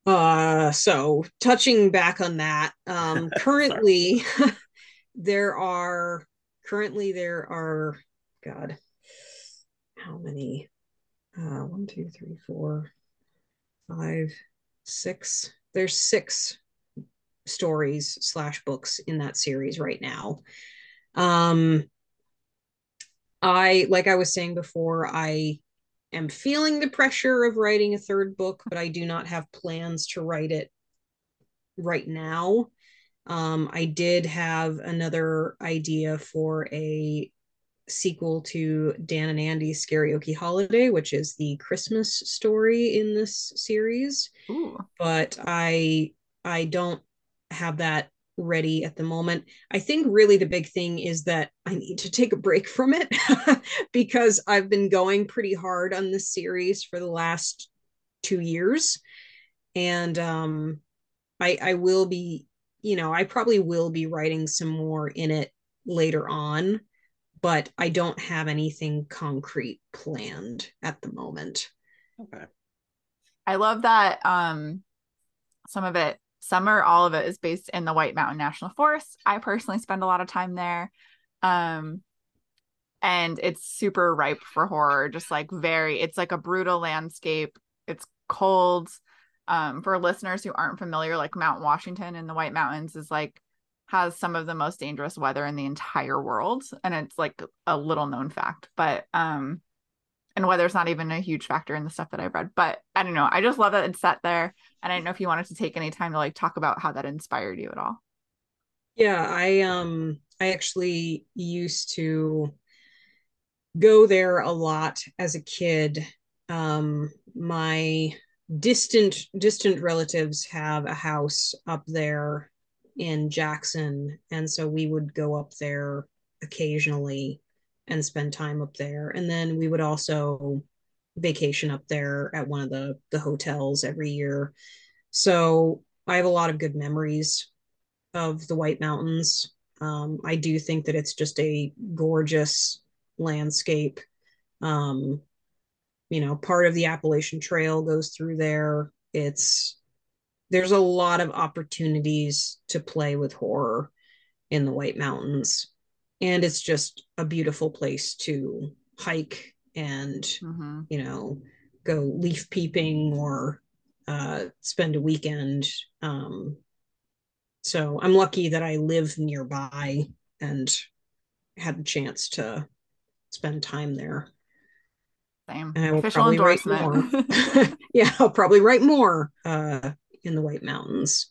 Uh, so touching back on that, um, currently there are currently there are God, how many? Uh, one, two, three, four, five, six. There's six stories slash books in that series right now. Um, I like I was saying before, I am feeling the pressure of writing a third book, but I do not have plans to write it right now. Um, I did have another idea for a sequel to Dan and Andy's Karaoke Holiday, which is the Christmas story in this series Ooh. but I I don't have that ready at the moment. I think really the big thing is that I need to take a break from it because I've been going pretty hard on this series for the last 2 years and um I I will be you know, I probably will be writing some more in it later on, but I don't have anything concrete planned at the moment. Okay. I love that um some of it, some or all of it is based in the White Mountain National Forest. I personally spend a lot of time there. Um and it's super ripe for horror, just like very it's like a brutal landscape. It's cold. Um for listeners who aren't familiar, like Mount Washington in the White Mountains is like has some of the most dangerous weather in the entire world and it's like a little known fact. But um and weather's not even a huge factor in the stuff that I've read. But I don't know. I just love that it's set there. And I don't know if you wanted to take any time to like talk about how that inspired you at all. Yeah, I um I actually used to go there a lot as a kid. Um my distant distant relatives have a house up there in Jackson and so we would go up there occasionally and spend time up there and then we would also vacation up there at one of the the hotels every year. So I have a lot of good memories of the White Mountains. Um, I do think that it's just a gorgeous landscape. Um, you know, part of the Appalachian Trail goes through there. It's there's a lot of opportunities to play with horror in the White Mountains, and it's just a beautiful place to hike and Mm-hmm. you know go leaf peeping or uh, spend a weekend. Um, so I'm lucky that I live nearby and had a chance to spend time there. Same. And I will Official probably write endorsement. yeah, I'll probably write more uh, in the White Mountains.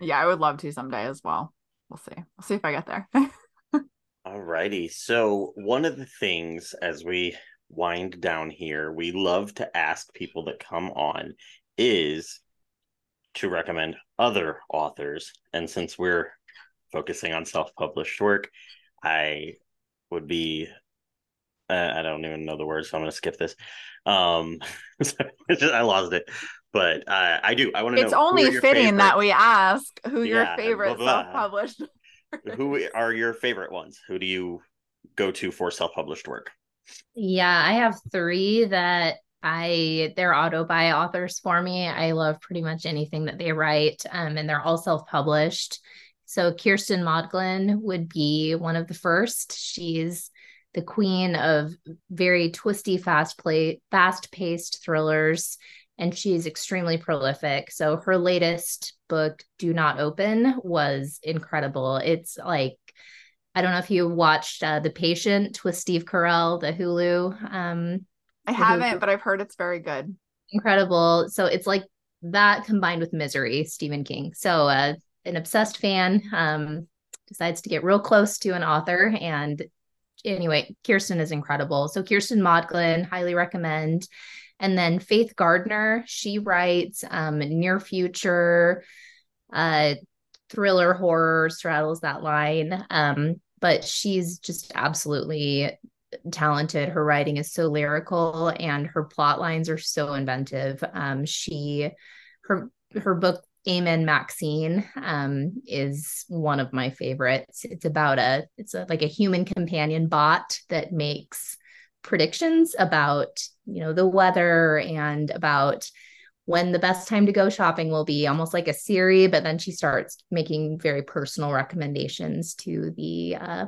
yeah, I would love to someday as well. We'll see. We'll see if I get there. Alrighty. So one of the things as we wind down here, we love to ask people that come on is to recommend other authors. And since we're focusing on self-published work, I would be uh, I don't even know the word, so I'm gonna skip this. Um just- I lost it. But uh, I do. I want to know it's only fitting that we ask who your favorite blah. self-published. who are your favorite ones? Who do you go to for self-published work? Yeah, I have three that I they're auto buy authors for me. I love pretty much anything that they write, um, and they're all self-published. So Kirsten Modglin would be one of the first. She's the queen of very twisty, fast play, fast-paced thrillers. and she's extremely prolific. So her latest book, Do Not Open, was incredible. It's like I don't know if you watched uh, The Patient with Steve Carell, the Hulu. Um, I haven't, Hulu. but I've heard it's very good. Incredible. So it's like that combined with Misery, Stephen King. So uh, an obsessed fan um, decides to get real close to an author and anyway, Kirsten is incredible. So Kirsten Modglin, highly recommend. And then Faith Gardner, she writes um, near future, uh, thriller horror, straddles that line. Um, but she's just absolutely talented. Her writing is so lyrical and her plot lines are so inventive. Um, she her her book Amen Maxine um, is one of my favorites. It's about a it's a, like a human companion bot that makes predictions about you know the weather and about when the best time to go shopping will be almost like a Siri but then she starts making very personal recommendations to the uh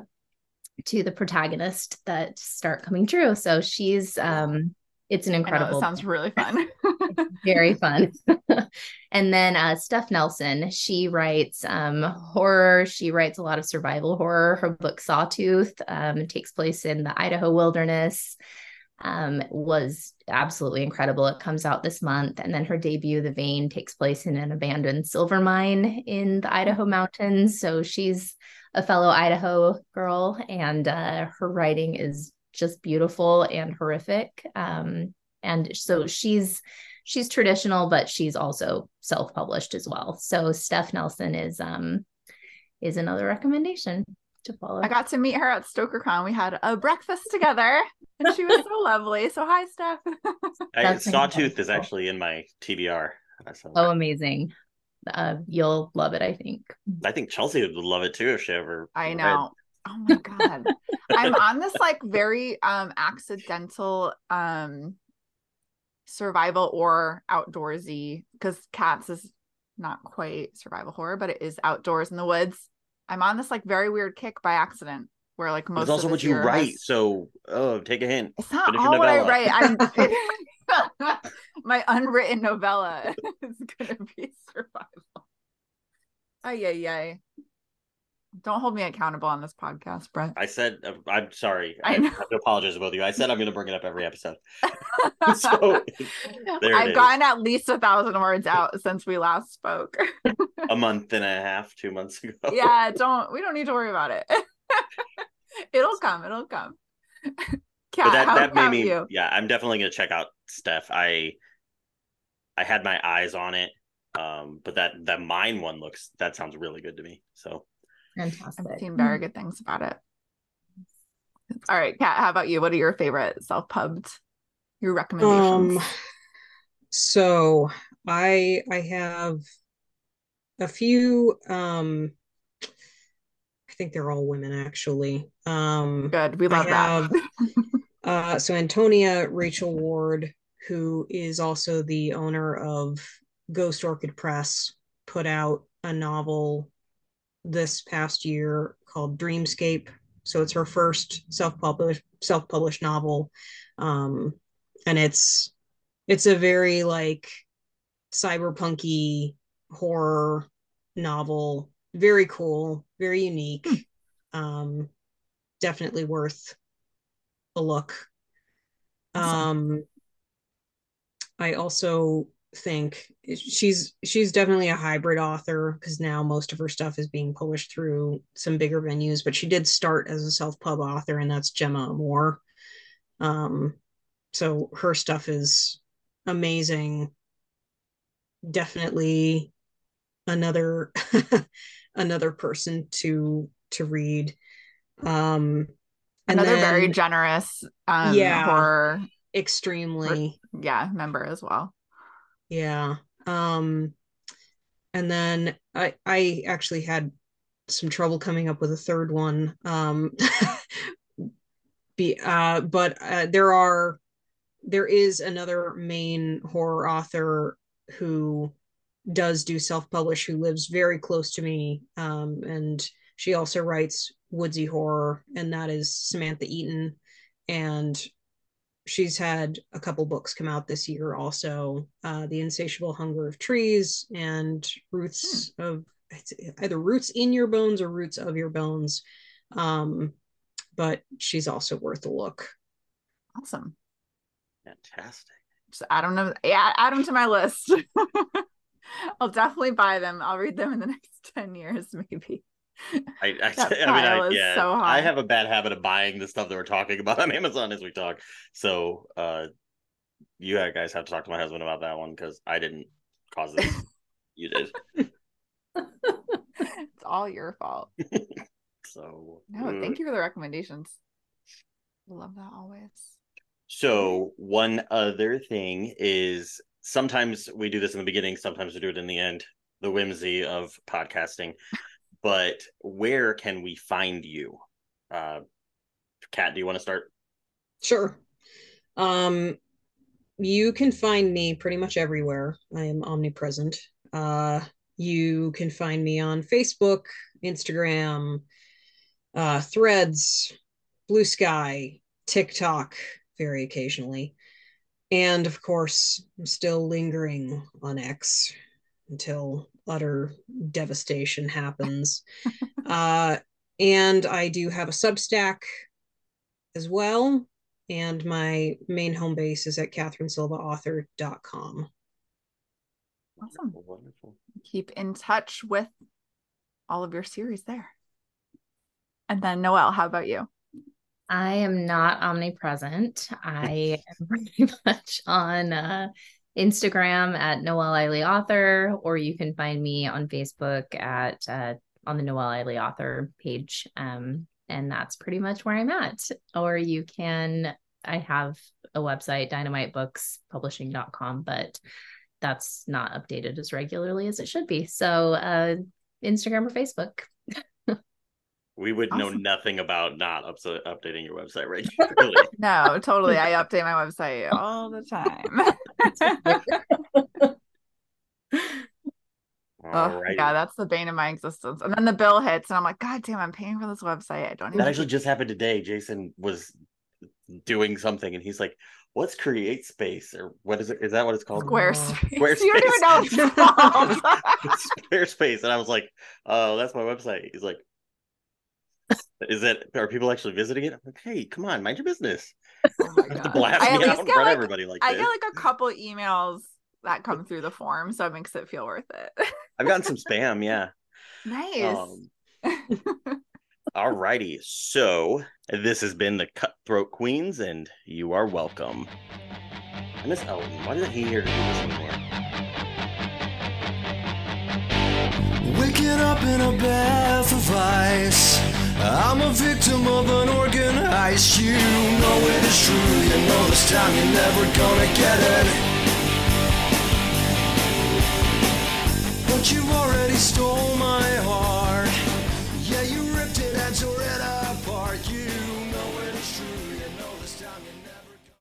to the protagonist that start coming true. So she's um it's an incredible know, it sounds really fun. Very fun. And then uh, steph nelson she writes um, horror. She writes a lot of survival horror. Her book sawtooth um, takes place in the idaho wilderness um, was absolutely incredible it comes out this month and then her debut the vein takes place in an abandoned silver mine in the idaho mountains so she's a fellow idaho girl and uh, her writing is just beautiful and horrific. Um, and so she's she's traditional, but she's also self-published as well. So Steph Nelson is um is another recommendation to follow. I got to meet her at StokerCon. We had a breakfast together and she was so lovely. So hi Steph. I, Sawtooth is actually in my TBR. Oh amazing. Uh, you'll love it, I think. I think Chelsea would love it too if she ever. I know. Oh my god. I'm on this like very um accidental um survival or outdoorsy because Kat's is not quite survival horror, but it is outdoors in the woods. I'm on this like very weird kick by accident where like most. It's also what you write, has... so oh, take a hint. It's not Finish all what I write. I'm my unwritten novella is gonna be survival. Ay ay ay. Don't hold me accountable on this podcast, Brett. I said uh, I'm sorry. I, I have to apologize both you. I said I'm going to bring it up every episode. so I've gotten at least a thousand words out since we last spoke. a month and a half, two months ago. Yeah, don't we don't need to worry about it. it'll come. It'll come. Kat, that that made me. You? Yeah, I'm definitely going to check out Steph. I I had my eyes on it, um, but that that mine one looks that sounds really good to me. So Fantastic. I've seen very good things about it. All right, Kat, how about you? What are your favorite self-pubbed your recommendations? Um, so I I have a few um I think they're all women actually. Um good. We love I that. Uh so Antonia Rachel Ward, who is also the owner of Ghost Orchid Press, put out a novel this past year called Dreamscape. So it's her first self-published self-published novel. Um, and it's it's a very like cyberpunky horror novel. Very cool, very unique. Hmm. Um, definitely worth a look. Awesome. Um, I also think she's she's definitely a hybrid author because now most of her stuff is being published through some bigger venues but she did start as a self-pub author and that's Gemma Amor um so her stuff is amazing. Definitely another another person to to read. Um another then, very generous um yeah. horror extremely. yeah member as well yeah. Um and then I I actually had some trouble coming up with a third one. Um be uh but uh, there are there is another main horror author who does do self-publish who lives very close to me um and she also writes woodsy horror and that is samantha eaton and she's had a couple books come out this year also uh, the insatiable hunger of trees and roots of either roots in your bones or roots of your bones um, but she's also worth a look Awesome. Fantastic. Just add them to yeah, add them to my list. I'll definitely buy them. I'll read them in the next 10 years, maybe. I, I, I mean, I, yeah, so I have a bad habit of buying the stuff that we're talking about on Amazon as we talk. So, uh, you guys have to talk to my husband about that one because I didn't cause this. you did. It's all your fault. So, No, thank you for the recommendations. Love that always. So one other thing is sometimes we do this in the beginning, sometimes we do it in the end. The whimsy of podcasting. But where can we find you? Uh Kat, do you want to start? Sure. Um, you can find me pretty much everywhere. I am omnipresent. Uh, you can find me on Facebook, Instagram, uh, Threads, Blue Sky, TikTok, very occasionally. And of course, I'm still lingering on X until utter devastation happens. uh, and I do have a Substack as well. And my main home base is at catherinesilvaauthor.com. Awesome. Wonderful. Keep in touch with all of your series there. And then Noelle, how about you? I am not omnipresent. I am pretty much on uh, Instagram at Noelle Ihli Author, or you can find me on Facebook at uh, on the Noelle Ihli Author page. Um, and that's pretty much where I'm at. Or you can, I have a website, dynamitebookspublishing.com, but that's not updated as regularly as it should be. So uh, Instagram or Facebook. We would know nothing about not ups- uh, updating your website regularly. No, totally. I update my website all the time. Oh, yeah, that's the bane of my existence. And then the bill hits, and I'm like, God damn, I'm paying for this website. I don't even. That actually just happened today. Jason was doing something and he's like, What's Create Space? Or what is it? Is that what it's called? Squarespace. Squarespace. You don't even know what it's called. Squarespace. And I was like, Oh, that's my website. He's like, Is it are people actually visiting it? I'm like, hey, come on, mind your business. Oh my You have to God. blast I at me out least in get front like everybody like I this. get like a couple emails that come through the form, so it makes it feel worth it. I've gotten some spam, yeah. nice. Um, Alrighty, so this has been the Cutthroat Queens, and you are welcome. I miss Ellen. Why isn't he here to do this anymore? Waking up in a bath of ice. I'm a victim of an organized. You know it is true. You know this time you're never gonna get it. But you already stole my